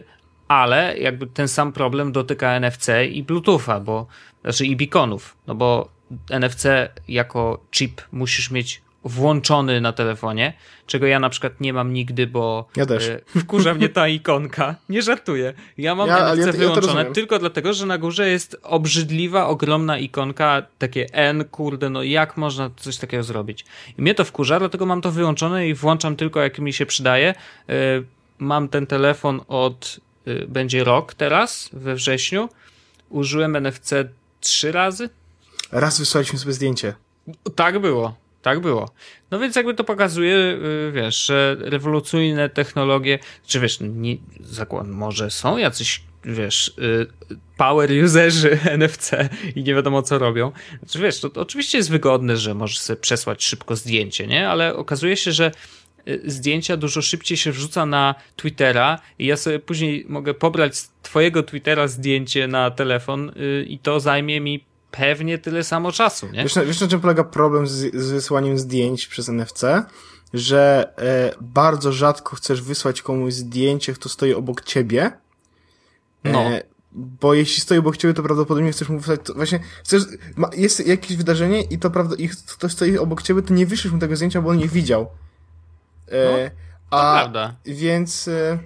ale jakby ten sam problem dotyka NFC i Bluetootha, bo, znaczy i beaconów, no bo NFC jako chip musisz mieć włączony na telefonie, czego ja na przykład nie mam nigdy, bo ja też. Y, wkurza mnie ta ikonka. Nie żartuję. Ja mam ja, NFC ja, wyłączone ja tylko dlatego, że na górze jest obrzydliwa, ogromna ikonka, takie N, kurde, no jak można coś takiego zrobić? I mnie to wkurza, dlatego mam to wyłączone i włączam tylko jak mi się przydaje. Y, mam ten telefon od Y, będzie rok teraz, we wrześniu. Użyłem NFC trzy razy. Raz wysłaliśmy sobie zdjęcie. Tak było, tak było. No więc jakby to pokazuje, y, wiesz, że rewolucyjne technologie, czy wiesz, nie, zakład, może są jacyś, wiesz, y, power userzy NFC i nie wiadomo co robią. Znaczy, wiesz, to, to oczywiście jest wygodne, że możesz sobie przesłać szybko zdjęcie, nie? Ale okazuje się, że Y, zdjęcia dużo szybciej się wrzuca na Twittera i ja sobie później mogę pobrać z twojego Twittera zdjęcie na telefon i to zajmie mi pewnie tyle samo czasu, nie? Wiesz, wiesz na czym polega problem z, z wysyłaniem zdjęć przez NFC? Że e, bardzo rzadko chcesz wysłać komuś zdjęcie, kto stoi obok ciebie. E, no. Bo jeśli stoi obok ciebie, to prawdopodobnie chcesz mu wysłać, to właśnie, chcesz, ma, jest jakieś wydarzenie i to prawda, i ktoś stoi obok ciebie, to nie wyślesz mu tego zdjęcia, bo on nie widział. E, no, a, prawda. Więc. E,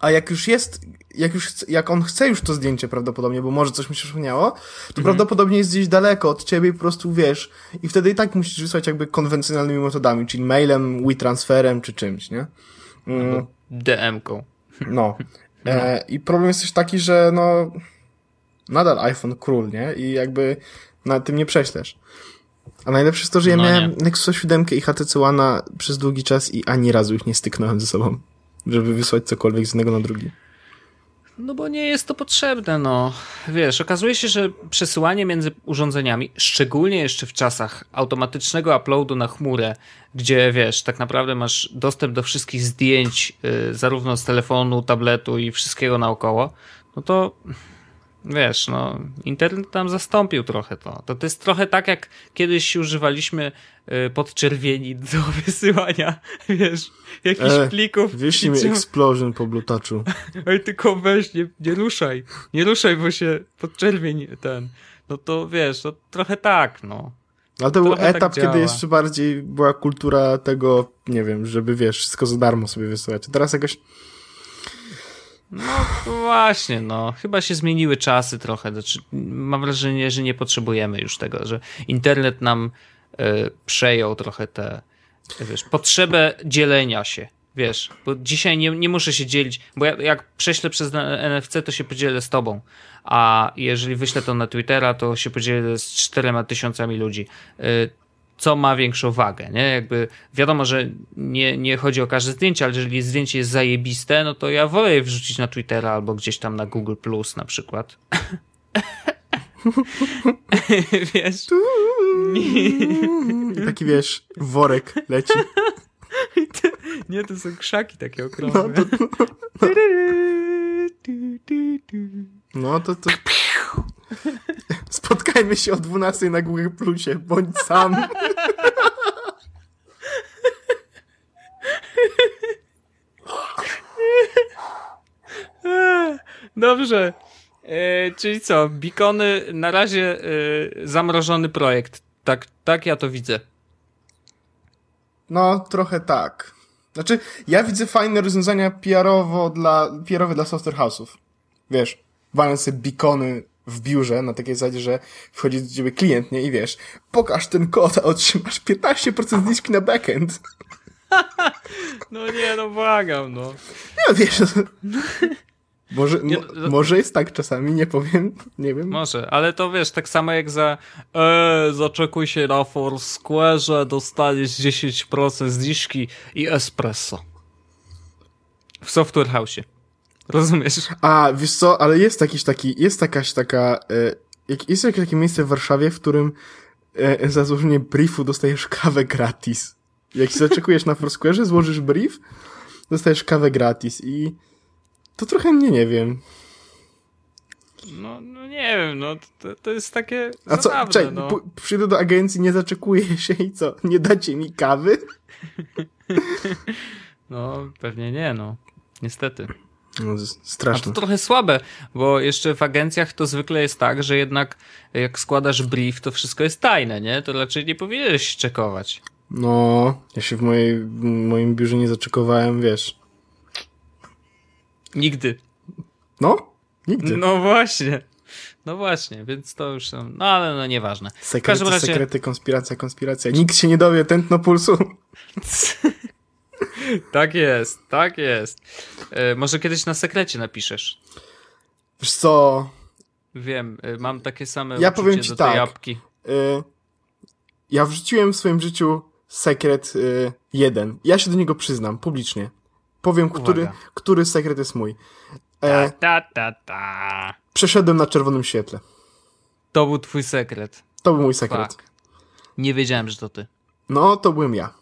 a jak już jest, jak już, jak on chce już to zdjęcie prawdopodobnie, bo może coś mi się przypomniało, to mhm. prawdopodobnie jest gdzieś daleko od ciebie i po prostu wiesz. I wtedy i tak musisz wysłać jakby konwencjonalnymi metodami, czyli mailem, WeTransferem czy czymś, nie? Mm. DM-ką. No. E, I problem jest też taki, że no, nadal iPhone król, nie? I jakby na tym nie prześlesz. A najlepsze jest to, że ja no miałem nie. Nexusa 7 i HTC One przez długi czas i ani razu ich nie styknąłem ze sobą, żeby wysłać cokolwiek z jednego na drugi. No bo nie jest to potrzebne, no. Wiesz, okazuje się, że przesyłanie między urządzeniami, szczególnie jeszcze w czasach automatycznego uploadu na chmurę, gdzie wiesz, tak naprawdę masz dostęp do wszystkich zdjęć, yy, zarówno z telefonu, tabletu i wszystkiego naokoło, no to wiesz, no, internet tam zastąpił trochę to. To, to jest trochę tak, jak kiedyś używaliśmy y, podczerwieni do wysyłania, wiesz, jakichś e, plików. Wyślij mi explosion po blutaczu. Oj, tylko weź, nie, nie ruszaj, nie ruszaj, bo się podczerwień ten, no to wiesz, to trochę tak, no. Ale to był tak etap, tak kiedy jeszcze bardziej była kultura tego, nie wiem, żeby wiesz, wszystko za darmo sobie wysyłać. Teraz jakoś no właśnie, no. Chyba się zmieniły czasy trochę. Znaczy, mam wrażenie, że nie potrzebujemy już tego, że internet nam y, przejął trochę tę, wiesz, potrzebę dzielenia się. Wiesz, bo dzisiaj nie, nie muszę się dzielić, bo ja, jak prześlę przez NFC, to się podzielę z tobą. A jeżeli wyślę to na Twittera, to się podzielę z czterema tysiącami ludzi. Y, co ma większą wagę, nie? Jakby wiadomo, że nie, nie chodzi o każde zdjęcie, ale jeżeli zdjęcie jest zajebiste, no to ja wolę je wrzucić na Twittera albo gdzieś tam na Google Plus na przykład. wiesz? I taki wiesz, worek leci. nie, to są krzaki takie okrągłe. No to... No to, to... Spotkajmy się o 12 na Google Plusie, bądź sam. Dobrze. E, czyli co? Bikony na razie e, zamrożony projekt. Tak, tak ja to widzę. No, trochę tak. Znaczy, ja widzę fajne rozwiązania PR-owo dla, PR-owe dla software house'ów. Wiesz, walę sobie bikony w biurze na takiej zasadzie, że wchodzi do ciebie klient, nie? I wiesz, pokaż ten kod, a otrzymasz 15% zniżki na backend. No nie, no błagam, no. Nie, wiesz, może, nie, no, może jest tak czasami, nie powiem, nie wiem. Może, ale to wiesz, tak samo jak za e, zaczekuj się na Foursquare, dostaniesz 10% zniżki i espresso. W Software House. Rozumiesz? A, wiesz co, ale jest jakiś taki, jest jakaś taka, e, jest jakieś takie miejsce w Warszawie, w którym e, za złożenie briefu dostajesz kawę gratis. Jak się zaczekujesz na Foursquare, złożysz brief, dostajesz kawę gratis i to trochę mnie nie wiem. No, no nie wiem, no to, to jest takie A co, zabawne, czekaj, no. przyjdę do agencji, nie zaczekuję się i co, nie dacie mi kawy? no, pewnie nie, no. Niestety. No, z- A to straszne. trochę słabe, bo jeszcze w agencjach to zwykle jest tak, że jednak jak składasz brief, to wszystko jest tajne, nie? To raczej nie powinieneś czekować. No, ja się w, mojej, w moim biurze nie zaczekowałem, wiesz. Nigdy. No, nigdy. No właśnie. No właśnie, więc to już są. No ale no nieważne. Sekrety, razie. sekrety, konspiracja, konspiracja. Nikt się nie dowie, tętno pulsu. Tak jest, tak jest. E, może kiedyś na sekrecie napiszesz. Wiesz co, Wiem, e, mam takie same Ja powiem ci do tak. tej jabłki. y, ja wrzuciłem w swoim życiu sekret y, jeden. Ja się do niego przyznam, publicznie. Powiem, który, Uwaga. który sekret jest mój. Ta, E, ta, ta, ta. przeszedłem na czerwonym świetle. To był twój sekret. To był mój sekret. Fuck. Nie wiedziałem, że to ty. No, to byłem ja.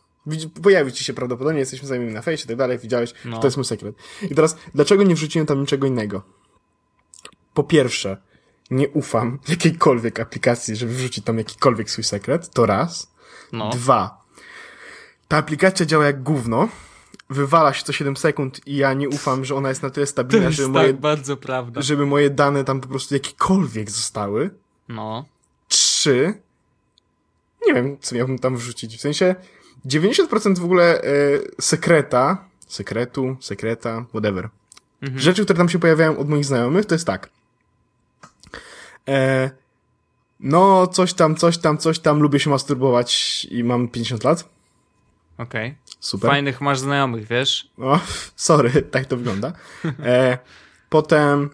Pojawi ci się prawdopodobnie, jesteśmy znajomymi na fejsie i tak dalej, widziałeś, No. że to jest mój sekret. I teraz, dlaczego nie wrzuciłem tam niczego innego? Po pierwsze, nie ufam jakiejkolwiek aplikacji, żeby wrzucić tam jakikolwiek swój sekret, to raz. No. Dwa, ta aplikacja działa jak gówno, wywala się co 7 sekund i ja nie ufam, że ona jest na tyle stabilna, żeby tak moje, bardzo prawda. żeby moje dane tam po prostu jakiekolwiek zostały. No. Trzy. Nie wiem, co miałbym tam wrzucić. W sensie 90% w ogóle e, sekreta, sekretu, sekreta, whatever. Mhm. Rzeczy, które tam się pojawiają od moich znajomych, to jest tak. E, no, coś tam, coś tam, coś tam, lubię się masturbować i mam 50 lat. Okej. Super. Fajnych masz znajomych, wiesz? O, sorry, tak to wygląda. E, potem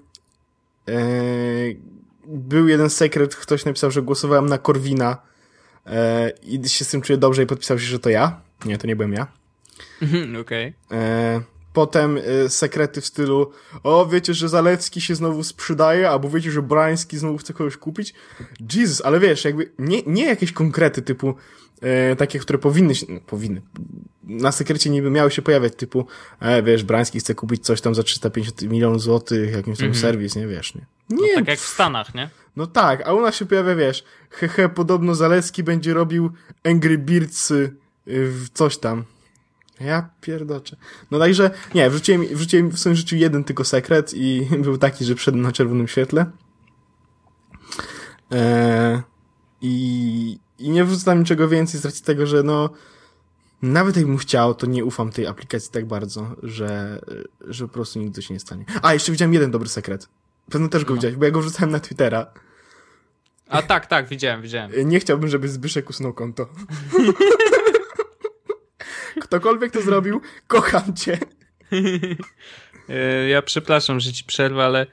e, był jeden sekret, ktoś napisał, że głosowałem na Korwina e, i się z tym czuję dobrze i podpisał się, że to ja. Nie, to nie byłem ja. Okej. E, potem e, sekrety w stylu o, wiecie, że Zalewski się znowu sprzedaje, albo wiecie, że Brański znowu chce kogoś kupić. Jesus, ale wiesz, jakby nie, nie jakieś konkrety typu e, takie, które powinny się, no, powinny, na sekrecie niby miały się pojawiać, typu e, wiesz, Brański chce kupić coś tam za 350 milionów złotych, jakimś tam serwis, nie wiesz, nie? Nie, Tak jak w Stanach, nie? no tak, a u nas się pojawia, wiesz, hehe, podobno Zalewski będzie robił Angry Birds y, w coś tam. Ja pierdoczę. No także, nie, wrzuciłem, wrzuciłem w swoim życiu jeden tylko sekret i był taki, że wszedłem na czerwonym świetle. Eee, i, I nie wrzucam niczego więcej z racji tego, że no, nawet jakbym chciał, to nie ufam tej aplikacji tak bardzo, że, że po prostu nigdy się nie stanie. A, jeszcze widziałem jeden dobry sekret. Pewno też go No. widziałeś, bo ja go wrzucałem na Twittera. A tak, tak, widziałem, widziałem. Nie chciałbym, żeby Zbyszek usunął konto. Ktokolwiek to zrobił, kocham cię. Ja przepraszam, że ci przerwę, ale.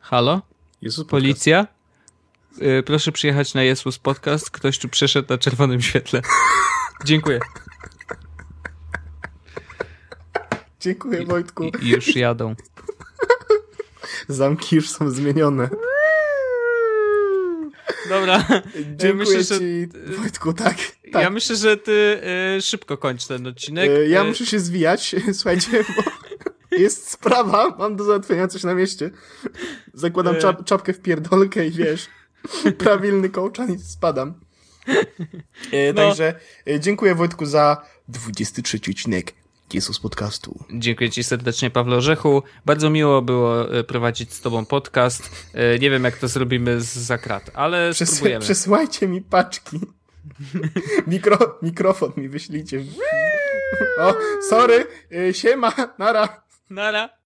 Halo? Jezus, Policja? E, Proszę przyjechać na Jesus Podcast. Ktoś tu przeszedł na czerwonym świetle. Dziękuję. Dziękuję, Wojtku. I już jadą. Zamki już są zmienione. Dobra. Dziękuję myślę, że- ci, Wojtku, tak. tak. Ja myślę, że ty e, szybko kończ ten odcinek. E, Ja E, muszę się zwijać, słuchajcie, bo jest sprawa, mam do załatwienia coś na mieście. Zakładam E. czap, czapkę w pierdolkę i wiesz, prawilny kołczan i spadam. E, No. Także e, dziękuję Wojtku za 23 odcinek Jesus Podcastu. Dziękuję ci serdecznie, Pawle Orzechu. Bardzo miło było e, prowadzić z tobą podcast. Nie wiem, jak to zrobimy z zakrat, ale Przes spróbujemy. przesyłajcie mi paczki. Mikro mikrofon mi wyślijcie. O, sorry, siema, nara. Nara.